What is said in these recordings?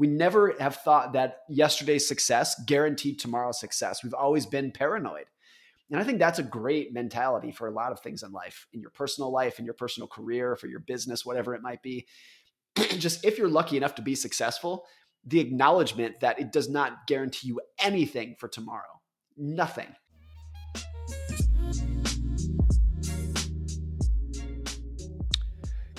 We never have thought that yesterday's success guaranteed tomorrow's success. We've always been paranoid. And I think that's a great mentality for a lot of things in life, in your personal life, in your personal career, for your business, whatever it might be. Just if you're lucky enough to be successful, the acknowledgement that it does not guarantee you anything for tomorrow. Nothing.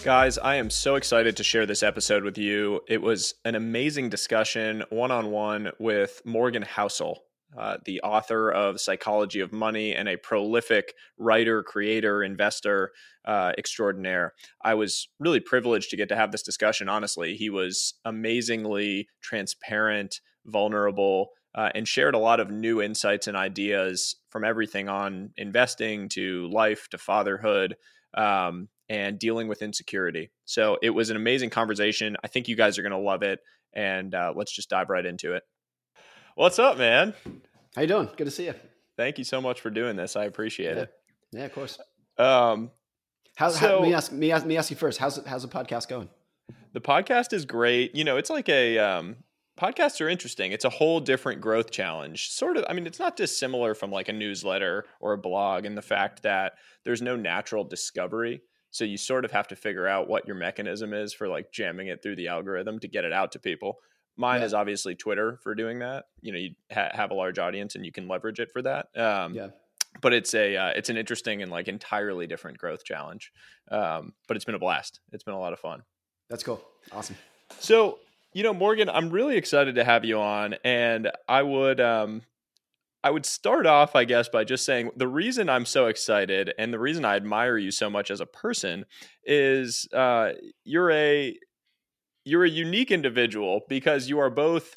Guys, I am so excited to share this episode with you. It was an amazing discussion one on one with Morgan Housel, uh, the author of Psychology of Money and a prolific writer, creator, investor uh, extraordinaire. I was really privileged to get to have this discussion, honestly. He was amazingly transparent, vulnerable. Uh, and shared a lot of new insights and ideas from everything on investing to life to fatherhood. Um, and dealing with insecurity. So it was an amazing conversation. I think you guys are going to love it. And uh, let's just dive right into it. What's up, man? How you doing? Good to see you. Thank you so much for doing this. I appreciate yeah. it. Yeah, of course. Um, how's, so, how, me ask me ask me ask you first. How's how's the podcast going? The podcast is great. You know, it's like a um, podcasts are interesting. It's a whole different growth challenge. Sort of, I mean, it's not dissimilar from like a newsletter or a blog in the fact that there's no natural discovery. So you sort of have to figure out what your mechanism is for like jamming it through the algorithm to get it out to people. Mine yeah. is obviously Twitter for doing that. You know, you ha- have a large audience and you can leverage it for that. Um, yeah. But it's a uh, it's an interesting and like entirely different growth challenge. Um, but it's been a blast. It's been a lot of fun. That's cool. Awesome. So you know, Morgan, I'm really excited to have you on, and I would um, I would start off, I guess, by just saying the reason I'm so excited and the reason I admire you so much as a person is uh, you're a you're a unique individual because you are both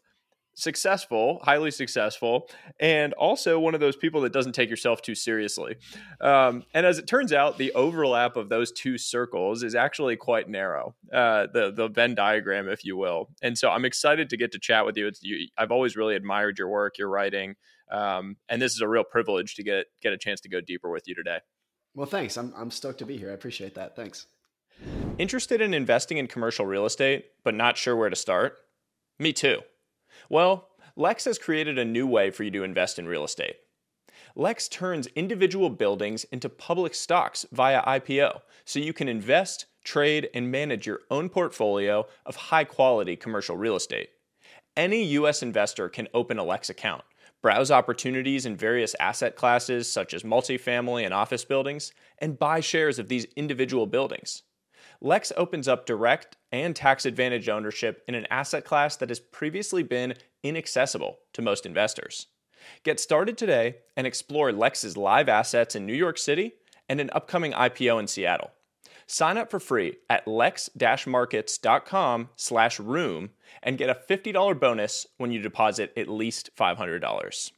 successful, highly successful, and also one of those people that doesn't take yourself too seriously. Um, and as it turns out, the overlap of those two circles is actually quite narrow, uh, the the Venn diagram, if you will. And so I'm excited to get to chat with you. It's, you I've always really admired your work, your writing. Um, and this is a real privilege to get get a chance to go deeper with you today. Well, thanks. I'm I'm stoked to be here. I appreciate that. Thanks. Interested in investing in commercial real estate, but not sure where to start? Me too. Well, Lex has created a new way for you to invest in real estate. Lex turns individual buildings into public stocks via IPO, so you can invest, trade, and manage your own portfolio of high quality commercial real estate. Any U.S. investor can open a Lex account browse opportunities in various asset classes such as multifamily and office buildings, and buy shares of these individual buildings. Lex opens up direct and tax advantage ownership in an asset class that has previously been inaccessible to most investors. Get started today and explore Lex's live assets in New York City and an upcoming IPO in Seattle. Sign up for free at lex-markets.com slash room and get a $50 bonus when you deposit at least $500.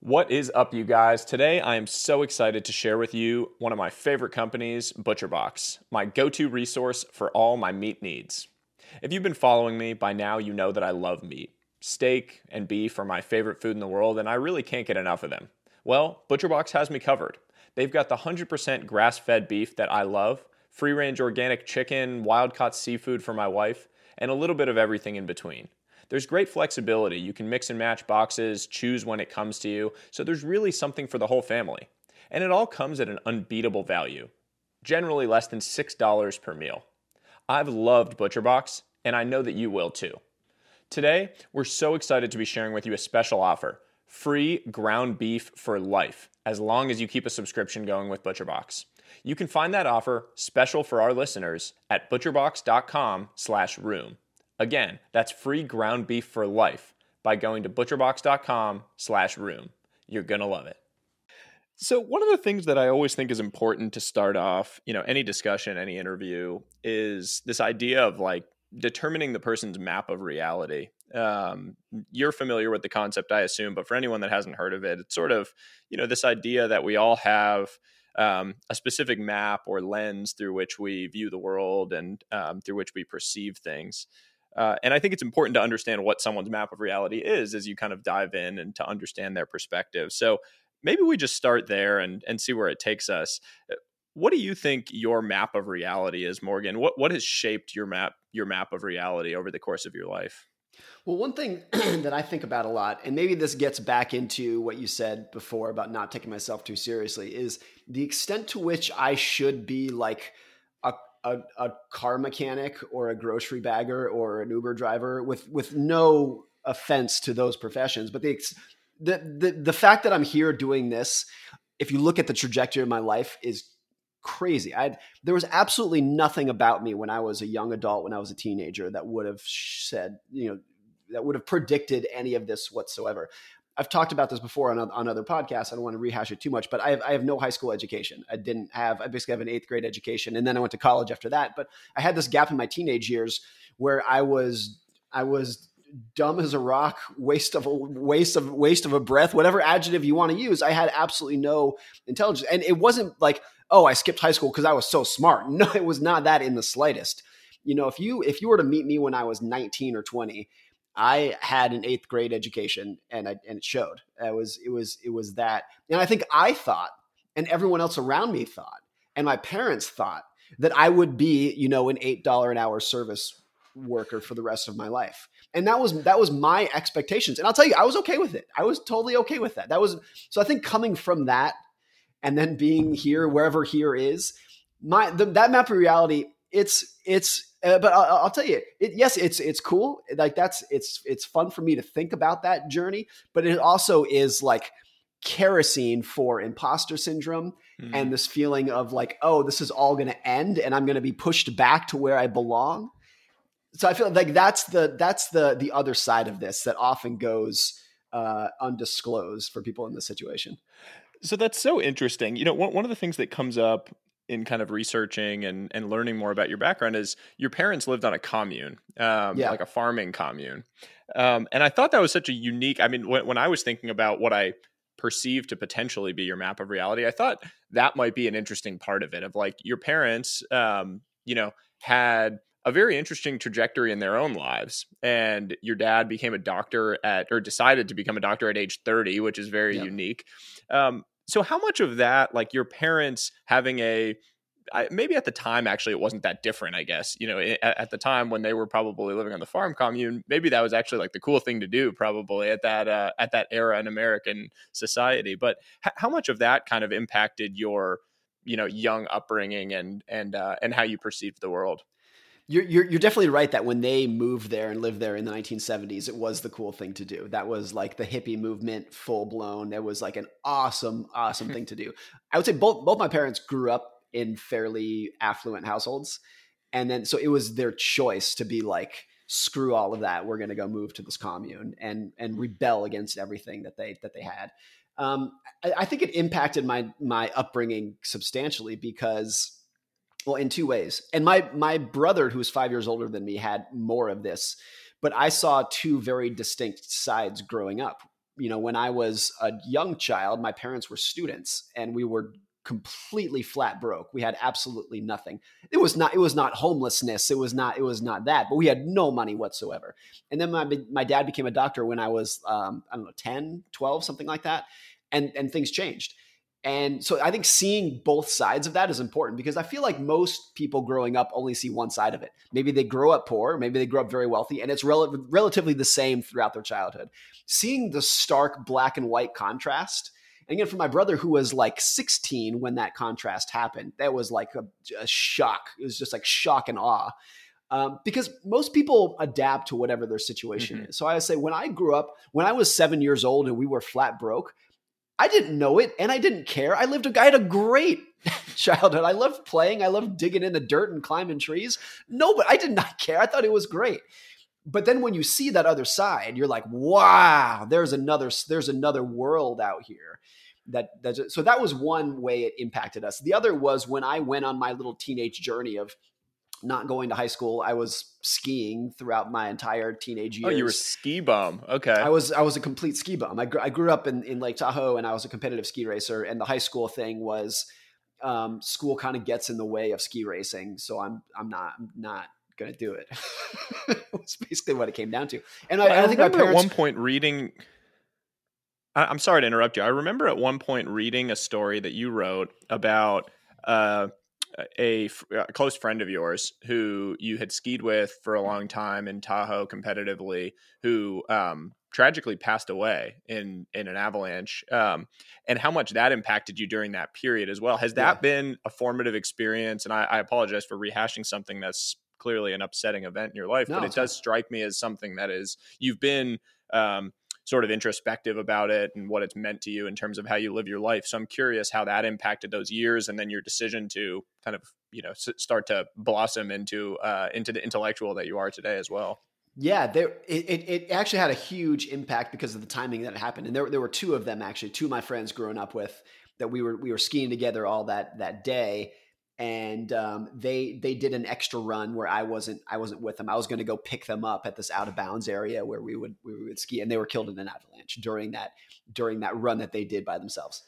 What is up, you guys? Today, I am so excited to share with you one of my favorite companies, ButcherBox, my go to resource for all my meat needs. If you've been following me by now, you know that I love meat. Steak and beef are my favorite food in the world, and I really can't get enough of them. Well, ButcherBox has me covered. They've got the 100% grass fed beef that I love, free range organic chicken, wild caught seafood for my wife, and a little bit of everything in between. There's great flexibility. You can mix and match boxes, choose when it comes to you, so there's really something for the whole family. And it all comes at an unbeatable value, generally less than $6 per meal. I've loved ButcherBox, and I know that you will too. Today, we're so excited to be sharing with you a special offer free ground beef for life as long as you keep a subscription going with ButcherBox. You can find that offer special for our listeners at butcherbox.com/room. Again, that's free ground beef for life by going to butcherbox.com/room. You're going to love it. So one of the things that I always think is important to start off, you know, any discussion, any interview is this idea of like determining the person's map of reality. Um, you're familiar with the concept, I assume, but for anyone that hasn't heard of it, it's sort of, you know, this idea that we all have um, a specific map or lens through which we view the world and um, through which we perceive things. Uh, and I think it's important to understand what someone's map of reality is as you kind of dive in and to understand their perspective. So maybe we just start there and, and see where it takes us what do you think your map of reality is, Morgan? What what has shaped your map your map of reality over the course of your life? Well, one thing that I think about a lot, and maybe this gets back into what you said before about not taking myself too seriously, is the extent to which I should be like a, a, a car mechanic or a grocery bagger or an Uber driver with with no offense to those professions, but the the the, the fact that I'm here doing this, if you look at the trajectory of my life, is crazy. I there was absolutely nothing about me when I was a young adult, when I was a teenager, that would have said, you know, that would have predicted any of this whatsoever. I've talked about this before on, on other podcasts. I don't want to rehash it too much, but I have, I have no high school education. I didn't have, I basically have an eighth grade education. And then I went to college after that. But I had this gap in my teenage years where I was, I was dumb as a rock, waste of a waste of waste of a breath, whatever adjective you want to use. I had absolutely no intelligence. And it wasn't like, oh, I skipped high school because I was so smart. No, it was not that in the slightest. You know, if you if you were to meet me when I was 19 or 20, I had an eighth grade education and I, and it showed. It was it was it was that. And I think I thought, and everyone else around me thought, and my parents thought that I would be, you know, an eight dollar an hour service worker for the rest of my life. And that was that was my expectations. And I'll tell you, I was okay with it. I was totally okay with that. That was so I think coming from that and then being here wherever here is, my the, that map of reality, it's it's uh, but I'll, I'll, tell you, it, yes, it's it's cool. Like that's it's it's fun for me to think about that journey, but it also is like kerosene for imposter syndrome mm-hmm. and this feeling of like, oh, this is all going to end, and I'm going to be pushed back to where I belong. So I feel like that's the that's the the other side of this that often goes uh, undisclosed for people in this situation. So that's so interesting. You know, one, one of the things that comes up in kind of researching and, and learning more about your background is your parents lived on a commune, um, yeah. like a farming commune. Um, and I thought that was such a unique, I mean, when, when I was thinking about what I perceived to potentially be your map of reality, I thought that might be an interesting part of it of like your parents, um, you know, had a very interesting trajectory in their own lives. And your dad became a doctor at, or decided to become a doctor at age 30, which is very unique. Um, so how much of that like your parents having a I, maybe at the time actually it wasn't that different i guess you know at, at, the time when they were probably living on the farm commune maybe that was actually like the cool thing to do probably at that uh, at that era in american society but h- how much of that kind of impacted your you know young upbringing and and uh, and how you perceived the world you're, you're, you're definitely right that when they moved there and lived there in the 1970s, it was the cool thing to do. That was like the hippie movement, full blown. It was like an awesome, awesome thing to do. I would say both both my parents grew up in fairly affluent households, and then so it was their choice to be like, screw all of that. We're going to go move to this commune and and rebel against everything that they that they had. Um, I, I think it impacted my my upbringing substantially because well, in two ways. And my my brother, who was five years older than me, had more of this. But I saw two very distinct sides growing up. You know, when I was a young child, my parents were students, and we were completely flat broke. We had absolutely nothing. It was not it was not homelessness. It was not it was not that. But we had no money whatsoever. And then my my dad became a doctor when I was um, I don't know 10, 12, something like that. And and things changed. And so I think seeing both sides of that is important because I feel like most people growing up only see one side of it. Maybe they grow up poor, maybe they grow up very wealthy, and it's rel- relatively the same throughout their childhood. Seeing the stark black and white contrast, and again, for my brother who was like 16 when that contrast happened, that was like a, a shock. It was just like shock and awe. Um, because most people adapt to whatever their situation mm-hmm. is. So I say, when I grew up, when I was seven years old and we were flat broke, I didn't know it and I didn't care. I lived a I had a great childhood. I loved playing. I loved digging in the dirt and climbing trees. No, but I did not care. I thought it was great. But then when you see that other side, you're like, wow, there's another there's another world out here. That that's so that was one way it impacted us. The other was when I went on my little teenage journey of not going to high school. I was skiing throughout my entire teenage years. Oh, you were ski bum. Okay. I was I was a complete ski bum. I, gr- I grew up in, in Lake Tahoe and I was a competitive ski racer. And the high school thing was um, school kind of gets in the way of ski racing. So I'm I'm not I'm not gonna do it. It's basically what it came down to. And I, I, I think my parents... at one point reading. I, I'm sorry to interrupt you. I remember at one point reading a story that you wrote about uh, a, a, close friend of yours who you had skied with for a long time in Tahoe competitively, who um, tragically passed away in in an avalanche, um, and how much that impacted you during that period as well. Has that yeah. been a formative experience? And I, I, apologize for rehashing something that's clearly an upsetting event in your life, no, but it does strike me as something that is you've been. Um, sort of introspective about it and what it's meant to you in terms of how you live your life. So I'm curious how that impacted those years and then your decision to kind of you know start to blossom into uh, into the intellectual that you are today as well. Yeah, there it, it actually had a huge impact because of the timing that it happened, and there there were two of them actually, two of my friends growing up with that we were we were skiing together all that that day, and um, they they did an extra run where I wasn't I wasn't with them. I was going to go pick them up at this out of bounds area where we would we would ski, and they were killed in an avalanche during that during that run that they did by themselves.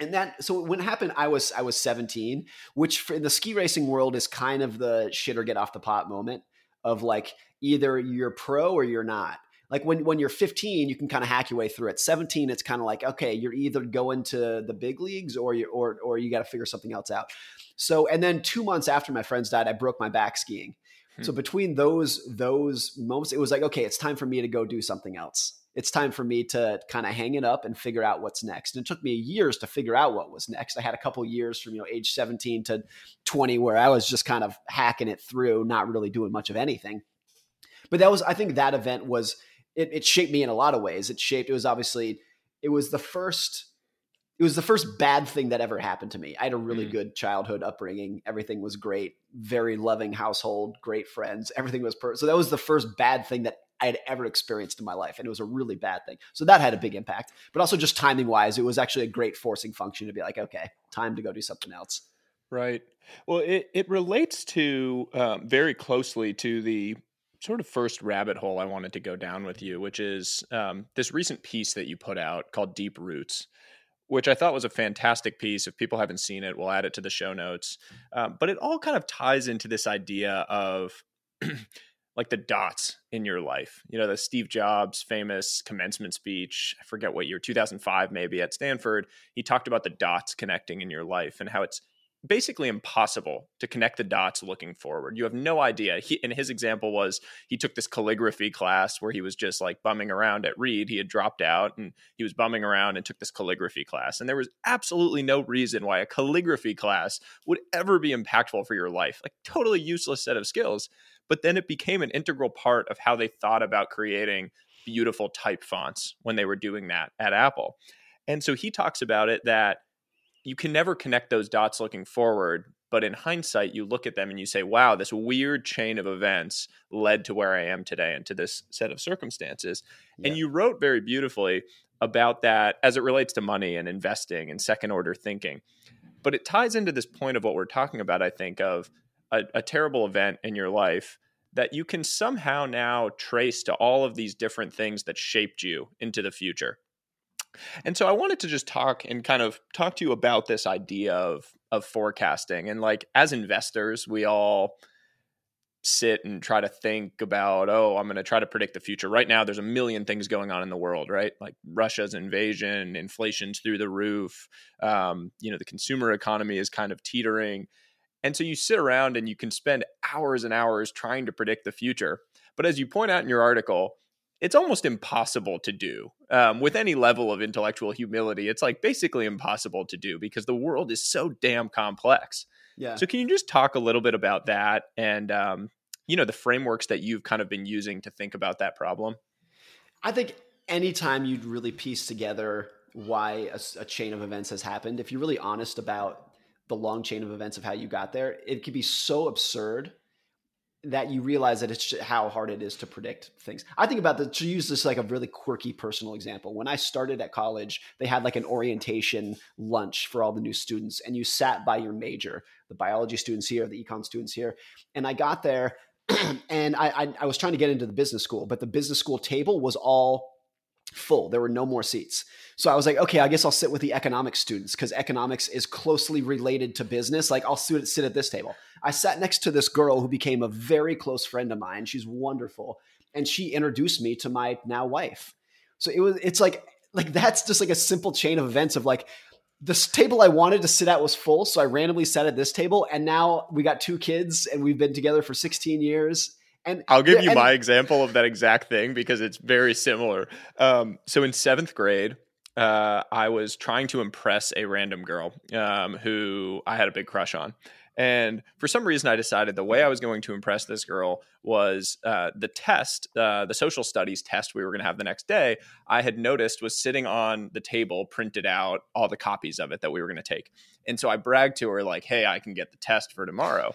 And that so when it happened, I was I was 17, which for, in the ski racing world is kind of the shit or get off the pot moment of like either you're pro or you're not like when when you're 15 you can kind of hack your way through it 17 it's kind of like okay you're either going to the big leagues or you or or you got to figure something else out so and then 2 months after my friends died I broke my back skiing hmm. so between those those moments it was like okay it's time for me to go do something else it's time for me to kind of hang it up and figure out what's next. And it took me years to figure out what was next. I had a couple years from you know age 17 to 20 where I was just kind of hacking it through, not really doing much of anything. But that was I think that event was it, it shaped me in a lot of ways. It shaped. It was obviously it was the first. It was the first bad thing that ever happened to me. I had a really mm. good childhood upbringing. Everything was great. Very loving household. Great friends. Everything was perfect. So that was the first bad thing that I had ever experienced in my life. And it was a really bad thing. So that had a big impact. But also just timing wise, it was actually a great forcing function to be like, okay, time to go do something else. Right. Well, it, it relates to um, very closely to the sort of first rabbit hole I wanted to go down with you, which is um, this recent piece that you put out called Deep Roots, which I thought was a fantastic piece. If people haven't seen it, we'll add it to the show notes. Um, but it all kind of ties into this idea of like the dots in your life. You know, the Steve Jobs famous commencement speech, I forget what year, 2005 maybe at Stanford. He talked about the dots connecting in your life and how it's basically impossible to connect the dots looking forward. You have no idea. He, and his example was he took this calligraphy class where he was just like bumming around at Reed. He had dropped out and he was bumming around and took this calligraphy class. And there was absolutely no reason why a calligraphy class would ever be impactful for your life. Like totally useless set of skills. But then it became an integral part of how they thought about creating beautiful type fonts when they were doing that at Apple. And so he talks about it that you can never connect those dots looking forward but in hindsight you look at them and you say wow this weird chain of events led to where i am today and to this set of circumstances. Yeah. and you wrote very beautifully about that as it relates to money and investing and second order thinking. But it ties into this point of what we're talking about i think of a, a terrible event in your life that you can somehow now trace to all of these different things that shaped you into the future and so I wanted to just talk and kind of talk to you about this idea of of forecasting. And like as investors, we all sit and try to think about, oh, I'm going to try to predict the future. Right now there's a million things going on in the world, right? Like Russia's invasion, inflation's through the roof. Um, you know, the consumer economy is kind of teetering. And so you sit around and you can spend hours and hours trying to predict the future. But as you point out in your article, it's almost impossible to do um, with any level of intellectual humility. It's like basically impossible to do because the world is so damn complex. Yeah. So can you just talk a little bit about that and um, you know the frameworks that you've kind of been using to think about that problem? I think anytime you'd really piece together why a, a chain of events has happened, if you're really honest about the long chain of events of how you got there, it could be so absurd that you realize that it's how hard it is to predict things. I think about the to use this like a really quirky personal example. When I started at college, they had like an orientation lunch for all the new students, and you sat by your major, the biology students here, the econ students here, and I got there. and I, I, I was trying to get into the business school, but the business school table was all full. There were no more seats. So I was like, okay, I guess I'll sit with the economics students because economics is closely related to business. Like I'll sit, sit at this table. I sat next to this girl who became a very close friend of mine. She's wonderful. And she introduced me to my now wife. So it was, it's like, like that's just like a simple chain of events of like, this table I wanted to sit at was full, so I randomly sat at this table, and now we got two kids, and we've been together for 16 years. And I'll give you and, my example of that exact thing because it's very similar. Um, so in seventh grade, uh, I was trying to impress a random girl um, who I had a big crush on. And for some reason, I decided the way I was going to impress this girl was uh, the test, uh, the social studies test we were going to have the next day. I had noticed was sitting on the table, printed out all the copies of it that we were going to take. And so I bragged to her, like, hey, I can get the test for tomorrow.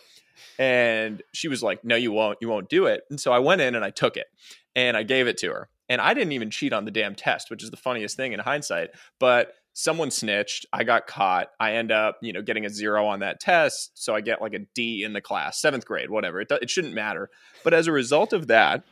And she was like, no, you won't. You won't do it. And so I went in and I took it and I gave it to her. And I didn't even cheat on the damn test, which is the funniest thing in hindsight. But someone snitched i got caught i end up you know getting a zero on that test so i get like a d in the class seventh grade whatever it, it shouldn't matter but as a result of that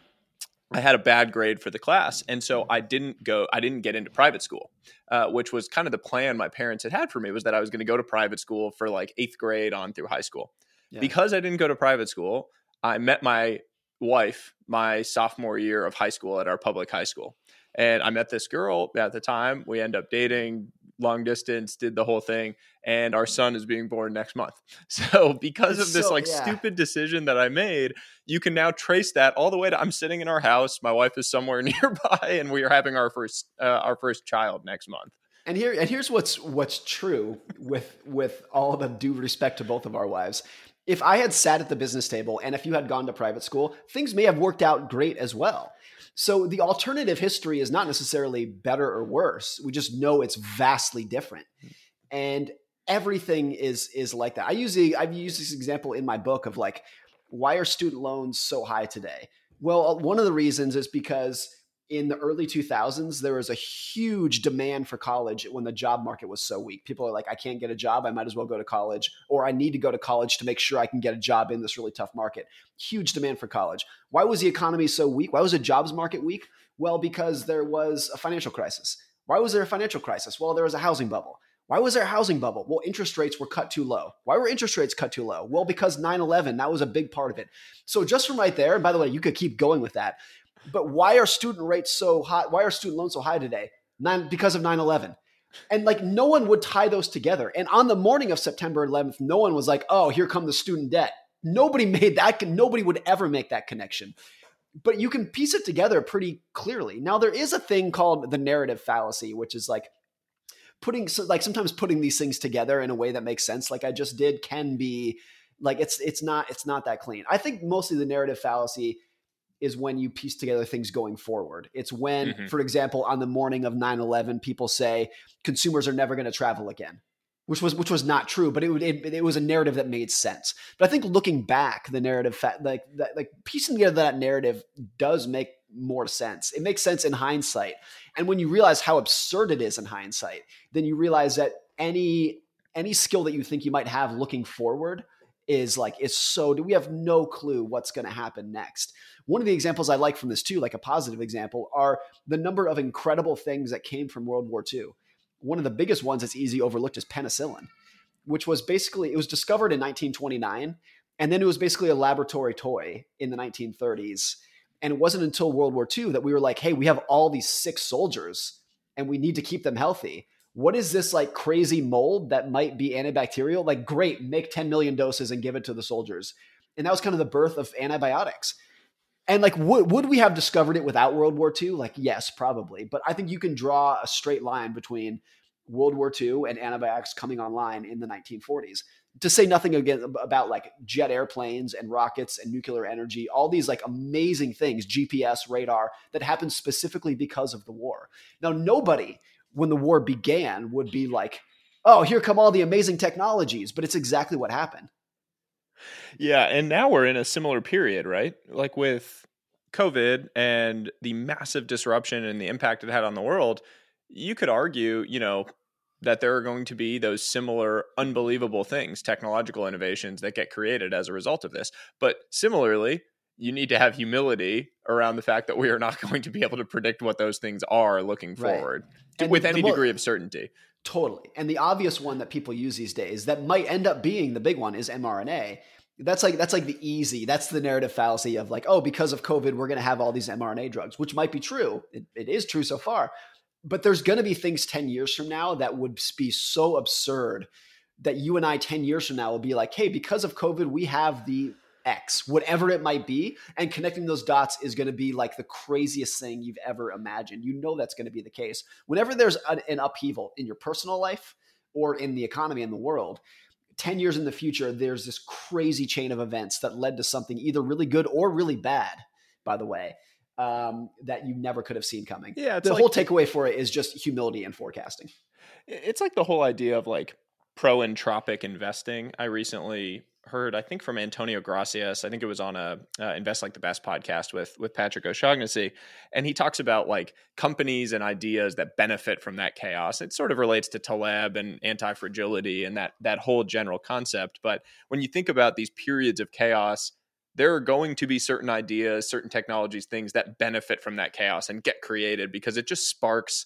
i had a bad grade for the class and so i didn't go i didn't get into private school uh, which was kind of the plan my parents had had for me was that i was going to go to private school for like eighth grade on through high school yeah. because i didn't go to private school i met my wife my sophomore year of high school at our public high school and I met this girl at the time. We end up dating long distance, did the whole thing, and our son is being born next month. So because it's of this so, like yeah. stupid decision that I made, you can now trace that all the way to I'm sitting in our house, my wife is somewhere nearby, and we are having our first uh, our first child next month. And here and here's what's what's true with with all the due respect to both of our wives. If I had sat at the business table and if you had gone to private school, things may have worked out great as well. So the alternative history is not necessarily better or worse. We just know it's vastly different. And everything is is like that. I the, I've used this example in my book of like why are student loans so high today? Well, one of the reasons is because in the early 2000s there was a huge demand for college when the job market was so weak people are like i can't get a job i might as well go to college or i need to go to college to make sure i can get a job in this really tough market huge demand for college why was the economy so weak why was the jobs market weak well because there was a financial crisis why was there a financial crisis well there was a housing bubble why was there a housing bubble? Well, interest rates were cut too low. Why were interest rates cut too low? Well, because 9 11, that was a big part of it. So, just from right there, and by the way, you could keep going with that. But why are student rates so high? Why are student loans so high today? Nine, because of 9 11. And like no one would tie those together. And on the morning of September 11th, no one was like, oh, here come the student debt. Nobody made that. Nobody would ever make that connection. But you can piece it together pretty clearly. Now, there is a thing called the narrative fallacy, which is like putting, like sometimes putting these things together in a way that makes sense, like I just did, can be like it's it's not it's not that clean. I think mostly the narrative fallacy is when you piece together things going forward. It's when, mm-hmm. for example, on the morning of 9-11, people say consumers are never going to travel again, which was which was not true, but it, it, it was a narrative that made sense. But I think looking back, the narrative like that, like piecing together that narrative does make more sense. It makes sense in hindsight, and when you realize how absurd it is in hindsight, then you realize that any any skill that you think you might have looking forward is like is so do we have no clue what's going to happen next. One of the examples i like from this too like a positive example are the number of incredible things that came from world war ii one of the biggest ones that's easy overlooked is penicillin which was basically it was discovered in 1929 and then it was basically a laboratory toy in the 1930s and it wasn't until world war ii that we were like hey we have all these sick soldiers and we need to keep them healthy what is this like crazy mold that might be antibacterial? Like, great, make 10 million doses and give it to the soldiers. And that was kind of the birth of antibiotics. And like, would, would we have discovered it without World War II? Like, yes, probably. But I think you can draw a straight line between World War II and antibiotics coming online in the 1940s. To say nothing again about like jet airplanes and rockets and nuclear energy, all these like amazing things, GPS, radar, that happened specifically because of the war. Now, nobody when the war began would be like, oh, here come all the amazing technologies. But it's exactly what happened. Yeah. And now we're in a similar period, right? Like with COVID and the massive disruption and the impact it had on the world, you could argue, you know, that there are going to be those similar unbelievable things, technological innovations that get created as a result of this. But similarly, you need to have humility around the fact that we are not going to be able to predict what those things are looking forward right. with any degree of certainty. Totally. And the obvious one that people use these days that might end up being the big one is mRNA. That's like that's like the easy. That's the narrative fallacy of like, oh, because of COVID, we're going to have all these mRNA drugs, which might be true. It, it is true so far. but there's going to be things 10 years from now that would be so absurd that you and I 10 years from now will be like, hey, because of COVID, we have the X, whatever it might be. And connecting those dots is going to be like the craziest thing you've ever imagined. You know that's going to be the case. Whenever there's an, an upheaval in your personal life or in the economy in the world, 10 years in the future, there's this crazy chain of events that led to something either really good or really bad, by the way, um, that you never could have seen coming. Yeah. the like, whole takeaway for it is just humility and forecasting. It's like the whole idea of like pro entropic investing. I recently heard, I think from Antonio Gracias, I think it was on a uh, Invest Like the Best podcast with with Patrick O'Shaughnessy, and he talks about like companies and ideas that benefit from that chaos. It sort of relates to Taleb and anti fragility and that that whole general concept. But when you think about these periods of chaos, there are going to be certain ideas, certain technologies, things that benefit from that chaos and get created because it just sparks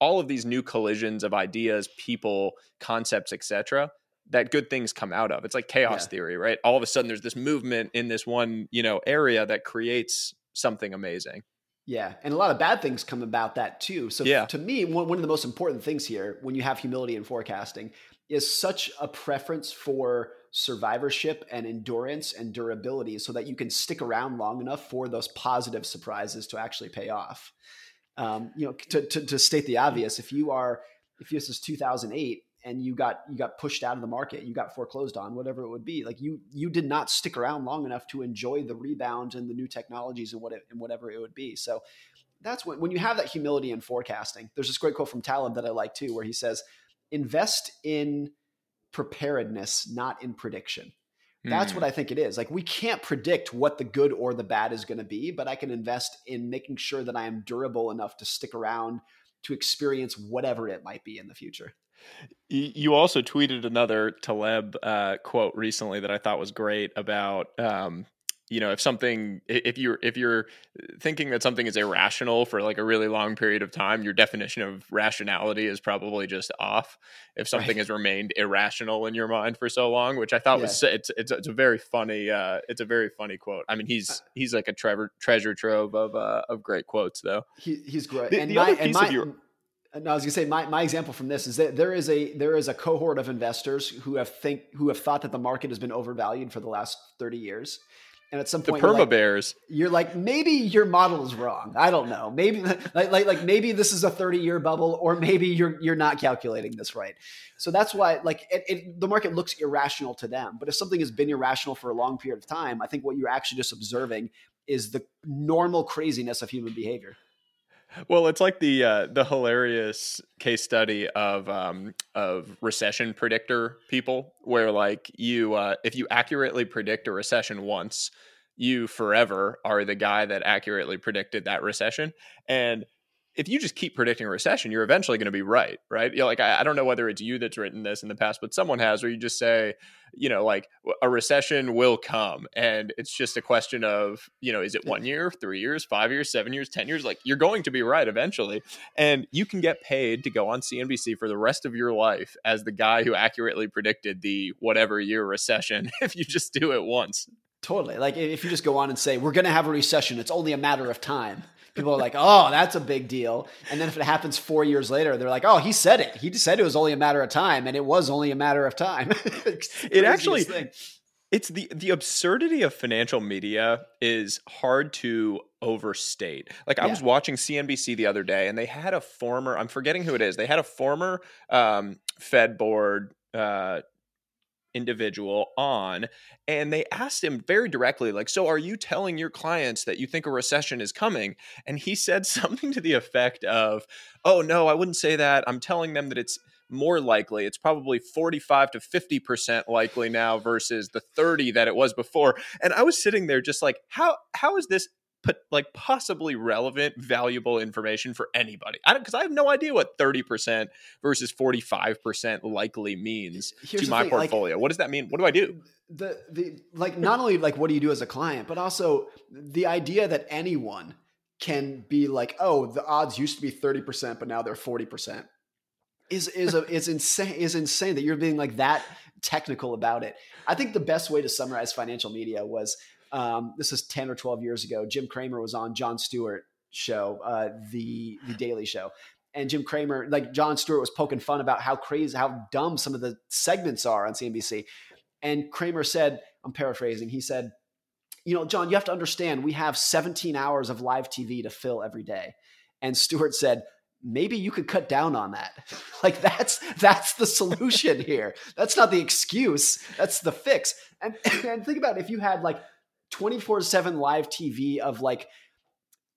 all of these new collisions of ideas, people, concepts, etc that good things come out of. It's like chaos yeah. theory, right? All of a sudden there's this movement in this one, you know, area that creates something amazing. Yeah, and a lot of bad things come about that too. So yeah. to me, one, one of the most important things here when you have humility in forecasting is such a preference for survivorship and endurance and durability so that you can stick around long enough for those positive surprises to actually pay off. Um, you know, to, to, to state the obvious, if you are, if this is 2008 and you got you got pushed out of the market you got foreclosed on whatever it would be like you you did not stick around long enough to enjoy the rebound and the new technologies and what it, and whatever it would be so that's when when you have that humility in forecasting there's this great quote from Taleb that I like too where he says invest in preparedness not in prediction that's what hmm. I think it is. Like we can't predict what the good or the bad is going to be, but I can invest in making sure that I am durable enough to stick around to experience whatever it might be in the future. You also tweeted another Taleb uh, quote recently that I thought was great about um, you know if something if you're if you're thinking that something is irrational for like a really long period of time your definition of rationality is probably just off if something right. has remained irrational in your mind for so long which i thought yeah. was it's, it's it's a very funny uh it's a very funny quote i mean he's uh he's like a treasure treasure trove of uh of great quotes though he, he's great the, and, the my, and my, your, Uh, no, I was gonna say my, my example from this is that there is a there is a cohort of investors who have think who have thought that the market has been overvalued for the last 30 years. And at some point, the perma you're bears, you're like, maybe your model is wrong. I don't know. Maybe like, like like maybe this is a 30 year bubble, or maybe you're you're not calculating this right. So that's why like it, it, the market looks irrational to them. But if something has been irrational for a long period of time, I think what you're actually just observing is the normal craziness of human behavior. Well, it's like the uh, the hilarious case study of um, of recession predictor people, where like you, uh, if you accurately predict a recession once, you forever are the guy that accurately predicted that recession, and if you just keep predicting a recession, you're eventually going to be right, right? You know, like I, I, don't know whether it's you that's written this in the past, but someone has, where you just say, you know, like a recession will come, and it's just a question of, you know, is it one year, three years, five years, seven years, ten years? Like you're going to be right eventually, and you can get paid to go on CNBC for the rest of your life as the guy who accurately predicted the whatever year recession if you just do it once. Totally. Like if you just go on and say we're going to have a recession, it's only a matter of time people are like, "Oh, that's a big deal." And then if it happens four years later, they're like, "Oh, he said it. He said it was only a matter of time, and it was only a matter of time." it actually. Thing. It's the the absurdity of financial media is hard to overstate. Like I yeah. was watching CNBC the other day, and they had a former I'm forgetting who it is. They had a former um, Fed board uh, individual on and they asked him very directly like so are you telling your clients that you think a recession is coming? And he said something to the effect of oh no i wouldn't say that. I'm telling them that it's more likely. It's probably 45 to 50% likely now versus the 30 that it was before. And i was sitting there just like how how is this put like possibly relevant, valuable information for anybody. I don't because I have no idea what thirty percent versus forty five percent likely means Here's to my thing, portfolio. Like, what does that mean? What do I do? The the like not only like what do you do as a client, but also the idea that anyone can be like, oh, the odds used to be thirty percent, but now they're forty percent. Is is a is insane is insane that you're being like that technical about it. I think the best way to summarize financial media was um, this is 10 or 12 years ago. Jim Cramer was on Jon Stewart show, uh, the, the Daily Show. and Jim Cramer, like Jon Stewart was poking fun about how crazy, how dumb some of the segments are on CNBC. And Cramer said, I'm paraphrasing, he said, you know, Jon, you have to understand we have 17 hours of live TV to fill every day. And Stewart said, maybe you could cut down on that. like that's that's the solution here. That's not the excuse. That's the fix. And and think about it, if you had like 24/7 live TV of like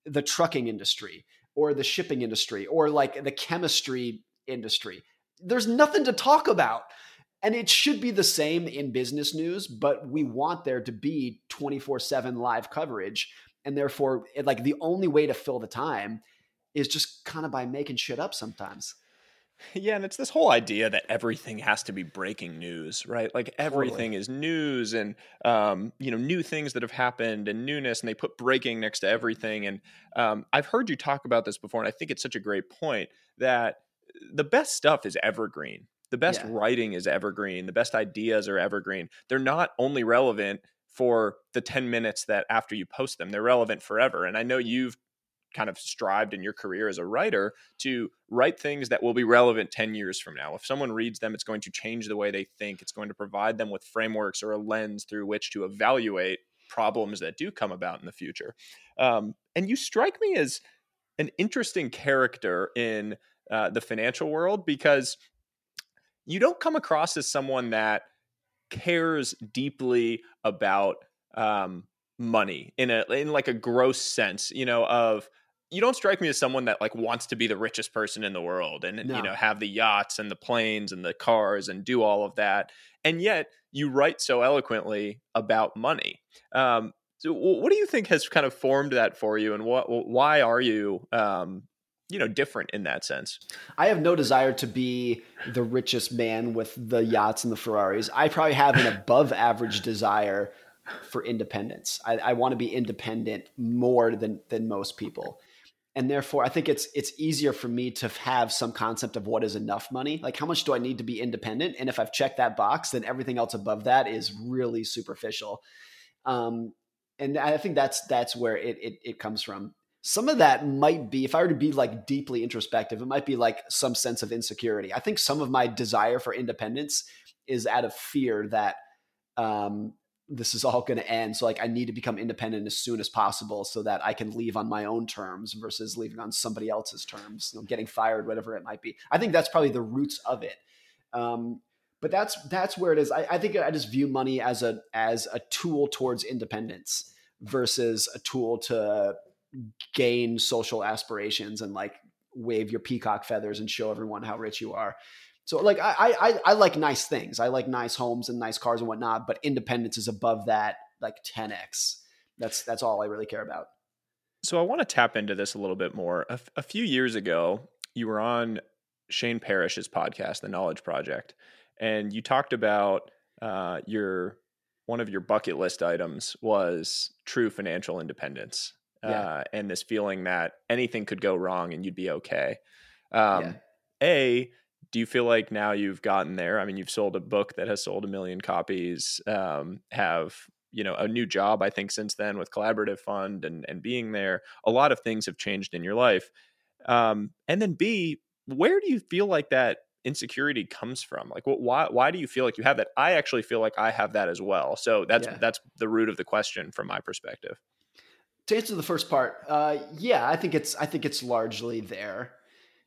the trucking industry or the shipping industry or like the chemistry industry. There's nothing to talk about. And it should be the same in business news, but we want there to be 24 7 live coverage. And therefore, it, like the only way to fill the time is just kind of by making shit up sometimes. Yeah, and it's this whole idea that everything has to be breaking news, right? Like everything totally. is news and um, you know, new things that have happened and newness, and they put breaking next to everything. And um, I've heard you talk about this before, and I think it's such a great point that the best stuff is evergreen. The best yeah. writing is evergreen. The best ideas are evergreen. They're not only relevant for the 10 minutes that after you post them, they're relevant forever. And I know you've kind of strived in your career as a writer to write things that will be relevant 10 years from now. If someone reads them, it's going to change the way they think. It's going to provide them with frameworks or a lens through which to evaluate problems that do come about in the future. Um, and you strike me as an interesting character in uh, the financial world because you don't come across as someone that cares deeply about um, money in a in like a gross sense you know of you don't strike me as someone that like wants to be the richest person in the world and no. you know have the yachts and the planes and the cars and do all of that. And yet you write so eloquently about money. Um, so what do you think has kind of formed that for you and what why are you um, you know different in that sense? I have no desire to be the richest man with the yachts and the ferraris. I probably have an above average desire for independence. I, I want to be independent more than than most people and therefore i think it's it's easier for me to have some concept of what is enough money. Like how much do i need to be independent? And if i've checked that box then everything else above that is really superficial. Um, and i think that's that's where it, it, it comes from. Some of that might be if i were to be like deeply introspective it might be like some sense of insecurity. I think some of my desire for independence is out of fear that um, this is all going to end. So like I need to become independent as soon as possible so that I can leave on my own terms versus leaving on somebody else's terms, you know, getting fired, whatever it might be. I think that's probably the roots of it. Um, but that's that's where it is. I, I think I just view money as a as a tool towards independence versus a tool to gain social aspirations and like wave your peacock feathers and show everyone how rich you are. So like I, I I like nice things. I like nice homes and nice cars and whatnot, but independence is above that like 10x. That's that's all I really care about. So I want to tap into this a little bit more. A, a few years ago, you were on Shane Parrish's podcast, The Knowledge Project, and you talked about uh, your one of your bucket list items was true financial independence, yeah. uh, and this feeling that anything could go wrong and you'd be okay. Um, yeah. A do you feel like now you've gotten there? I mean, you've sold a book that has sold a million copies, um, have you know a new job i think since then with collaborative fund and and being there. A lot of things have changed in your life. Um, and then b where do you feel like that insecurity comes from? Like what, why why do you feel like you have that? I actually feel like i have that as well. So that's yeah. that's the root of the question from my perspective. To answer the first part uh, yeah i think it's i think it's largely there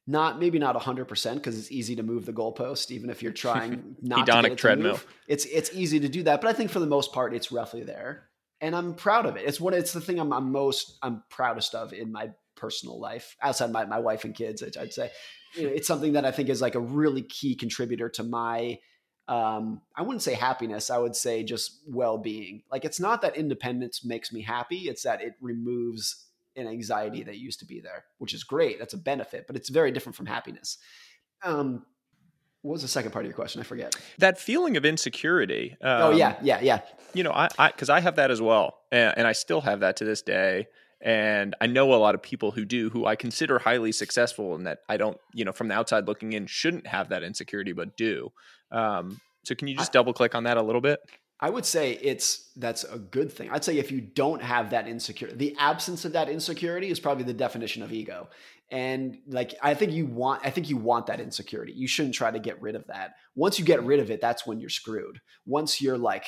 not maybe not 100% because it's easy to move the goalpost even if you're trying not Hedonic to get it treadmill. To it's it's easy to do that but i think for the most part it's roughly there and i'm proud of it it's what it's the thing i'm, I'm most i'm proudest of in my personal life outside my, my wife and kids i'd say it's something that i think is like a really key contributor to my um, I wouldn't say happiness. I would say just well being. Like, it's not that independence makes me happy, it's that it removes an anxiety that used to be there, which is great. That's a benefit, but it's very different from happiness. Um, what was the second part of your question? I forget. That feeling of insecurity. Um, oh yeah, um, yeah, yeah. You know, I because I, I, have that as well, and, and I still have that to this day. And I know a lot of people who do, who I consider highly successful, and that I don't, you know, from the outside looking in, shouldn't have that insecurity, but do. Um, so, can you just I, double click on that a little bit? I would say it's that's a good thing. I'd say if you don't have that insecurity, the absence of that insecurity is probably the definition of ego. And like I think you want I think you want that insecurity. You shouldn't try to get rid of that. Once you get rid of it, that's when you're screwed. Once you're like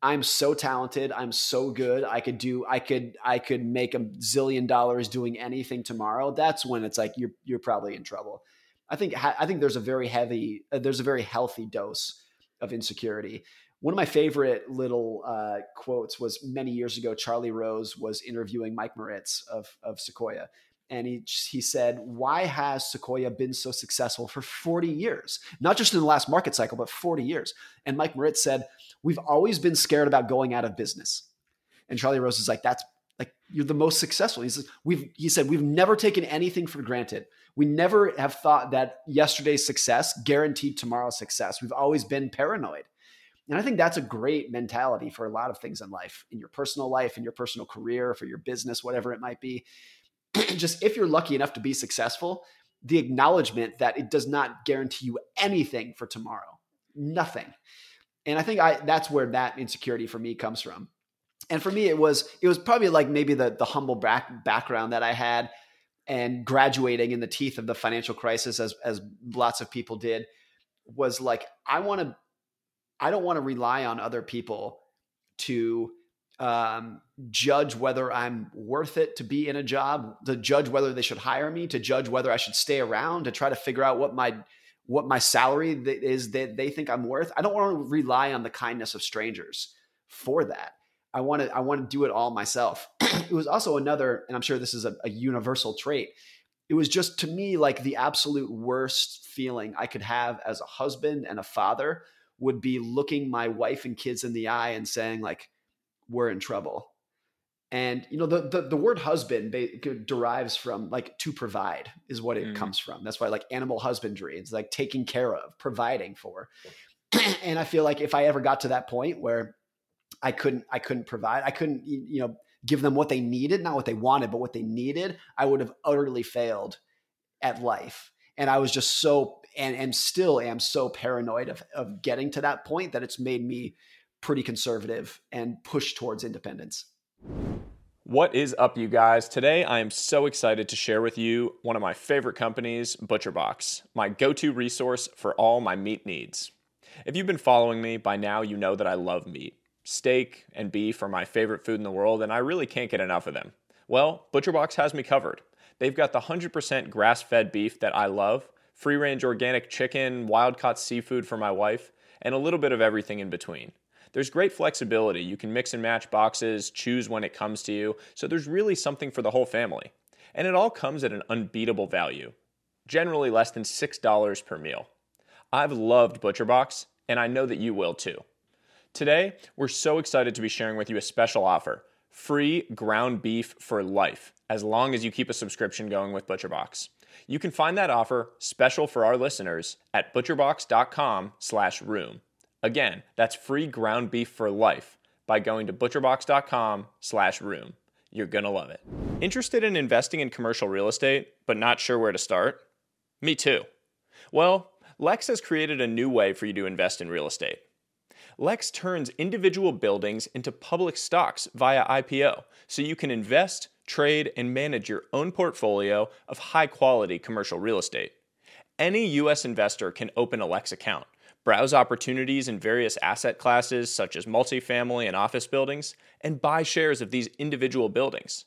I'm so talented, I'm so good, I could do I could I could make a zillion dollars doing anything tomorrow. That's when it's like you're you're probably in trouble. I think I think there's a very heavy uh, there's a very healthy dose of insecurity one of my favorite little uh, quotes was many years ago. Charlie Rose was interviewing Mike Moritz of of Sequoia, and he he said, "Why has Sequoia been so successful for 40 years? Not just in the last market cycle, but 40 years." And Mike Moritz said, "We've always been scared about going out of business." And Charlie Rose is like, "That's like you're the most successful." He says, "We've," he said, "We've never taken anything for granted. We never have thought that yesterday's success guaranteed tomorrow's success. We've always been paranoid." And I think that's a great mentality for a lot of things in life, in your personal life, in your personal career, for your business, whatever it might be. Just if you're lucky enough to be successful, the acknowledgement that it does not guarantee you anything for tomorrow, nothing. And I think I that's where that insecurity for me comes from. And for me, it was it was probably like maybe the the humble back, background that I had and graduating in the teeth of the financial crisis as as lots of people did was like I want to I don't want to rely on other people to um, judge whether I'm worth it to be in a job, to judge whether they should hire me, to judge whether I should stay around, to try to figure out what my what my salary is that they think I'm worth. I don't want to rely on the kindness of strangers for that. I want to I want to do it all myself. it was also another, and I'm sure this is a, a universal trait. It was just to me like the absolute worst feeling I could have as a husband and a father would be looking my wife and kids in the eye and saying like we're in trouble. And you know the the, the word husband derives from like to provide is what it mm. comes from. That's why like animal husbandry it's like taking care of providing for. And i feel like if i ever got to that point where i couldn't i couldn't provide i couldn't you know give them what they needed not what they wanted but what they needed i would have utterly failed at life. And i was just so and and still am so paranoid of of getting to that point that it's made me pretty conservative and push towards independence. What is up, you guys? Today, I am so excited to share with you one of my favorite companies, ButcherBox, my go to resource for all my meat needs. If you've been following me by now, you know that I love meat. Steak and beef are my favorite food in the world, and I really can't get enough of them. Well, ButcherBox has me covered. They've got the 100% grass fed beef that I love free range organic chicken, wild caught seafood for my wife, and a little bit of everything in between. There's great flexibility. You can mix and match boxes, choose when it comes to you, so there's really something for the whole family. And it all comes at an unbeatable value, generally less than $6 per meal. I've loved ButcherBox, and I know that you will too. Today, we're so excited to be sharing with you a special offer free ground beef for life, as long as you keep a subscription going with ButcherBox. You can find that offer special for our listeners at butcherbox.com/room. Again, that's free ground beef for life by going to butcherbox.com/room. You're going to love it. Interested in investing in commercial real estate but not sure where to start? Me too. Well, Lex has created a new way for you to invest in real estate. Lex turns individual buildings into public stocks via IPO so you can invest trade, and manage your own portfolio of high quality commercial real estate. Any U.S. investor can open a Lex account, browse opportunities in various asset classes such as multifamily and office buildings, and buy shares of these individual buildings.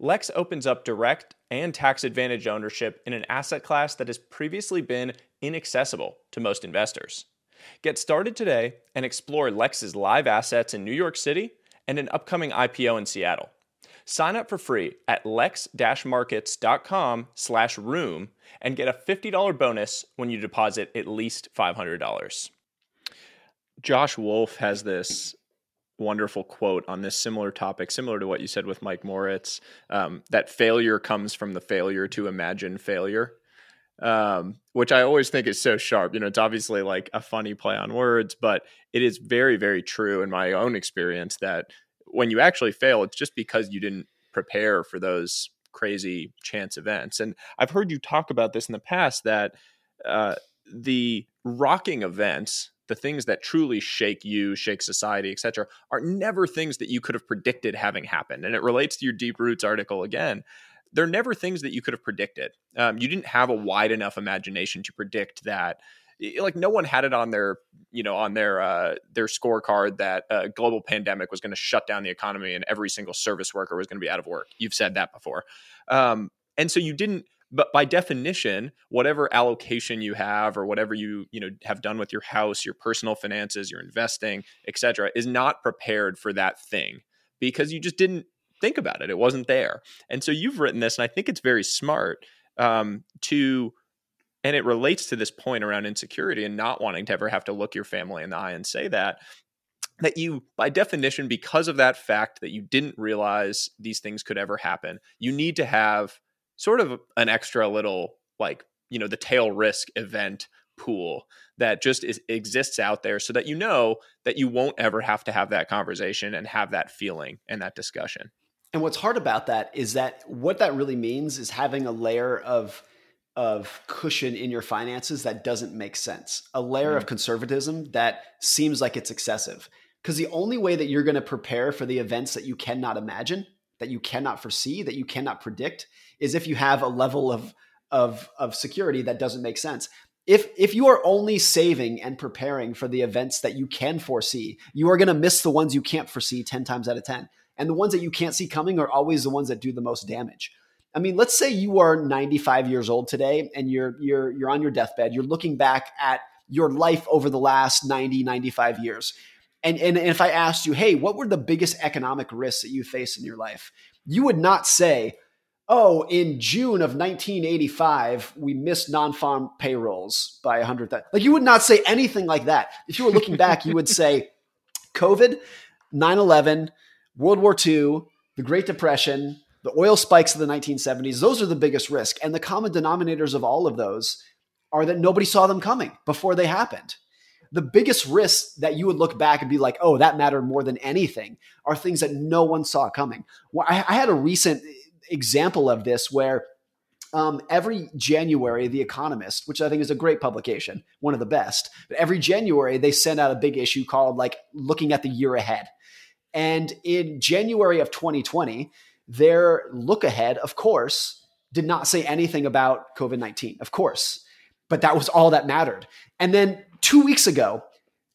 Lex opens up direct and tax advantage ownership in an asset class that has previously been inaccessible to most investors. Get started today and explore Lex's live assets in New York City and an upcoming IPO in Seattle. Sign up for free at lex-markets.com slash room and get a $50 bonus when you deposit at least $500. Josh Wolfe has this wonderful quote on this similar topic, similar to what you said with Mike Moritz, um, that failure comes from the failure to imagine failure. Um, which I always think is so sharp. You know, it's obviously like a funny play on words, but it is very, very true in my own experience that when you actually fail, it's just because you didn't prepare for those crazy chance events. And I've heard you talk about this in the past that uh, the rocking events the things that truly shake you, shake society, etc., are never things that you could have predicted having happened. And it relates to your Deep Roots article again. They're never things that you could have predicted. Um, you didn't have a wide enough imagination to predict that like no one had it on their you know on their uh, their scorecard that a global pandemic was going to shut down the economy and every single service worker was going to be out of work. You've said that before, um, and so you didn't. But by definition, whatever allocation you have or whatever you you know have done with your house, your personal finances, your investing, etc., is not prepared for that thing because you just didn't think about it. It wasn't there, and so you've written this, and I think it's very smart um, to and it relates to this point around insecurity and not wanting to ever have to look your family in the eye and say that that you by definition because of that fact that you didn't realize these things could ever happen you need to have sort of an extra little like you know the tail risk event pool that just is, exists out there so that you know that you won't ever have to have that conversation and have that feeling and that discussion. And what's hard about that is that what that really means is having a layer of of cushion in your finances that doesn't make sense, a layer mm. of conservatism that seems like it's excessive. Because the only way that you're going to prepare for the events that you cannot imagine, that you cannot foresee, that you cannot predict, is if you have a level of of of security that doesn't make sense. If if you are only saving and preparing for the events that you can foresee, you are going to miss the ones you can't foresee 10 times out of 10. And the ones that you can't see coming are always the ones that do the most damage. I mean, let's say you are 95 years old today and you're you're you're on your deathbed. You're looking back at your life over the last 90, 95 years. And, and, if I asked you, hey, what were the biggest economic risks that you faced in your life? You would not say, oh, in June of 1985, we missed non-farm payrolls by 100. Like you would not say anything like that. If you were looking back, you would say COVID, 9/11, World War II, the Great Depression, the oil spikes of the 1970s, those are the biggest risk. And the common denominators of all of those are that nobody saw them coming before they happened. The biggest risks that you would look back and be like, oh, that mattered more than anything are things that no one saw coming. Well, I, I had a recent example of this where um, every January, The Economist, which I think is a great publication, one of the best, but every January they send out a big issue called like looking at the year ahead. And in January of 2020, their look ahead, of course, did not say anything about COVID 19, of course, but that was all that mattered. And then two weeks ago,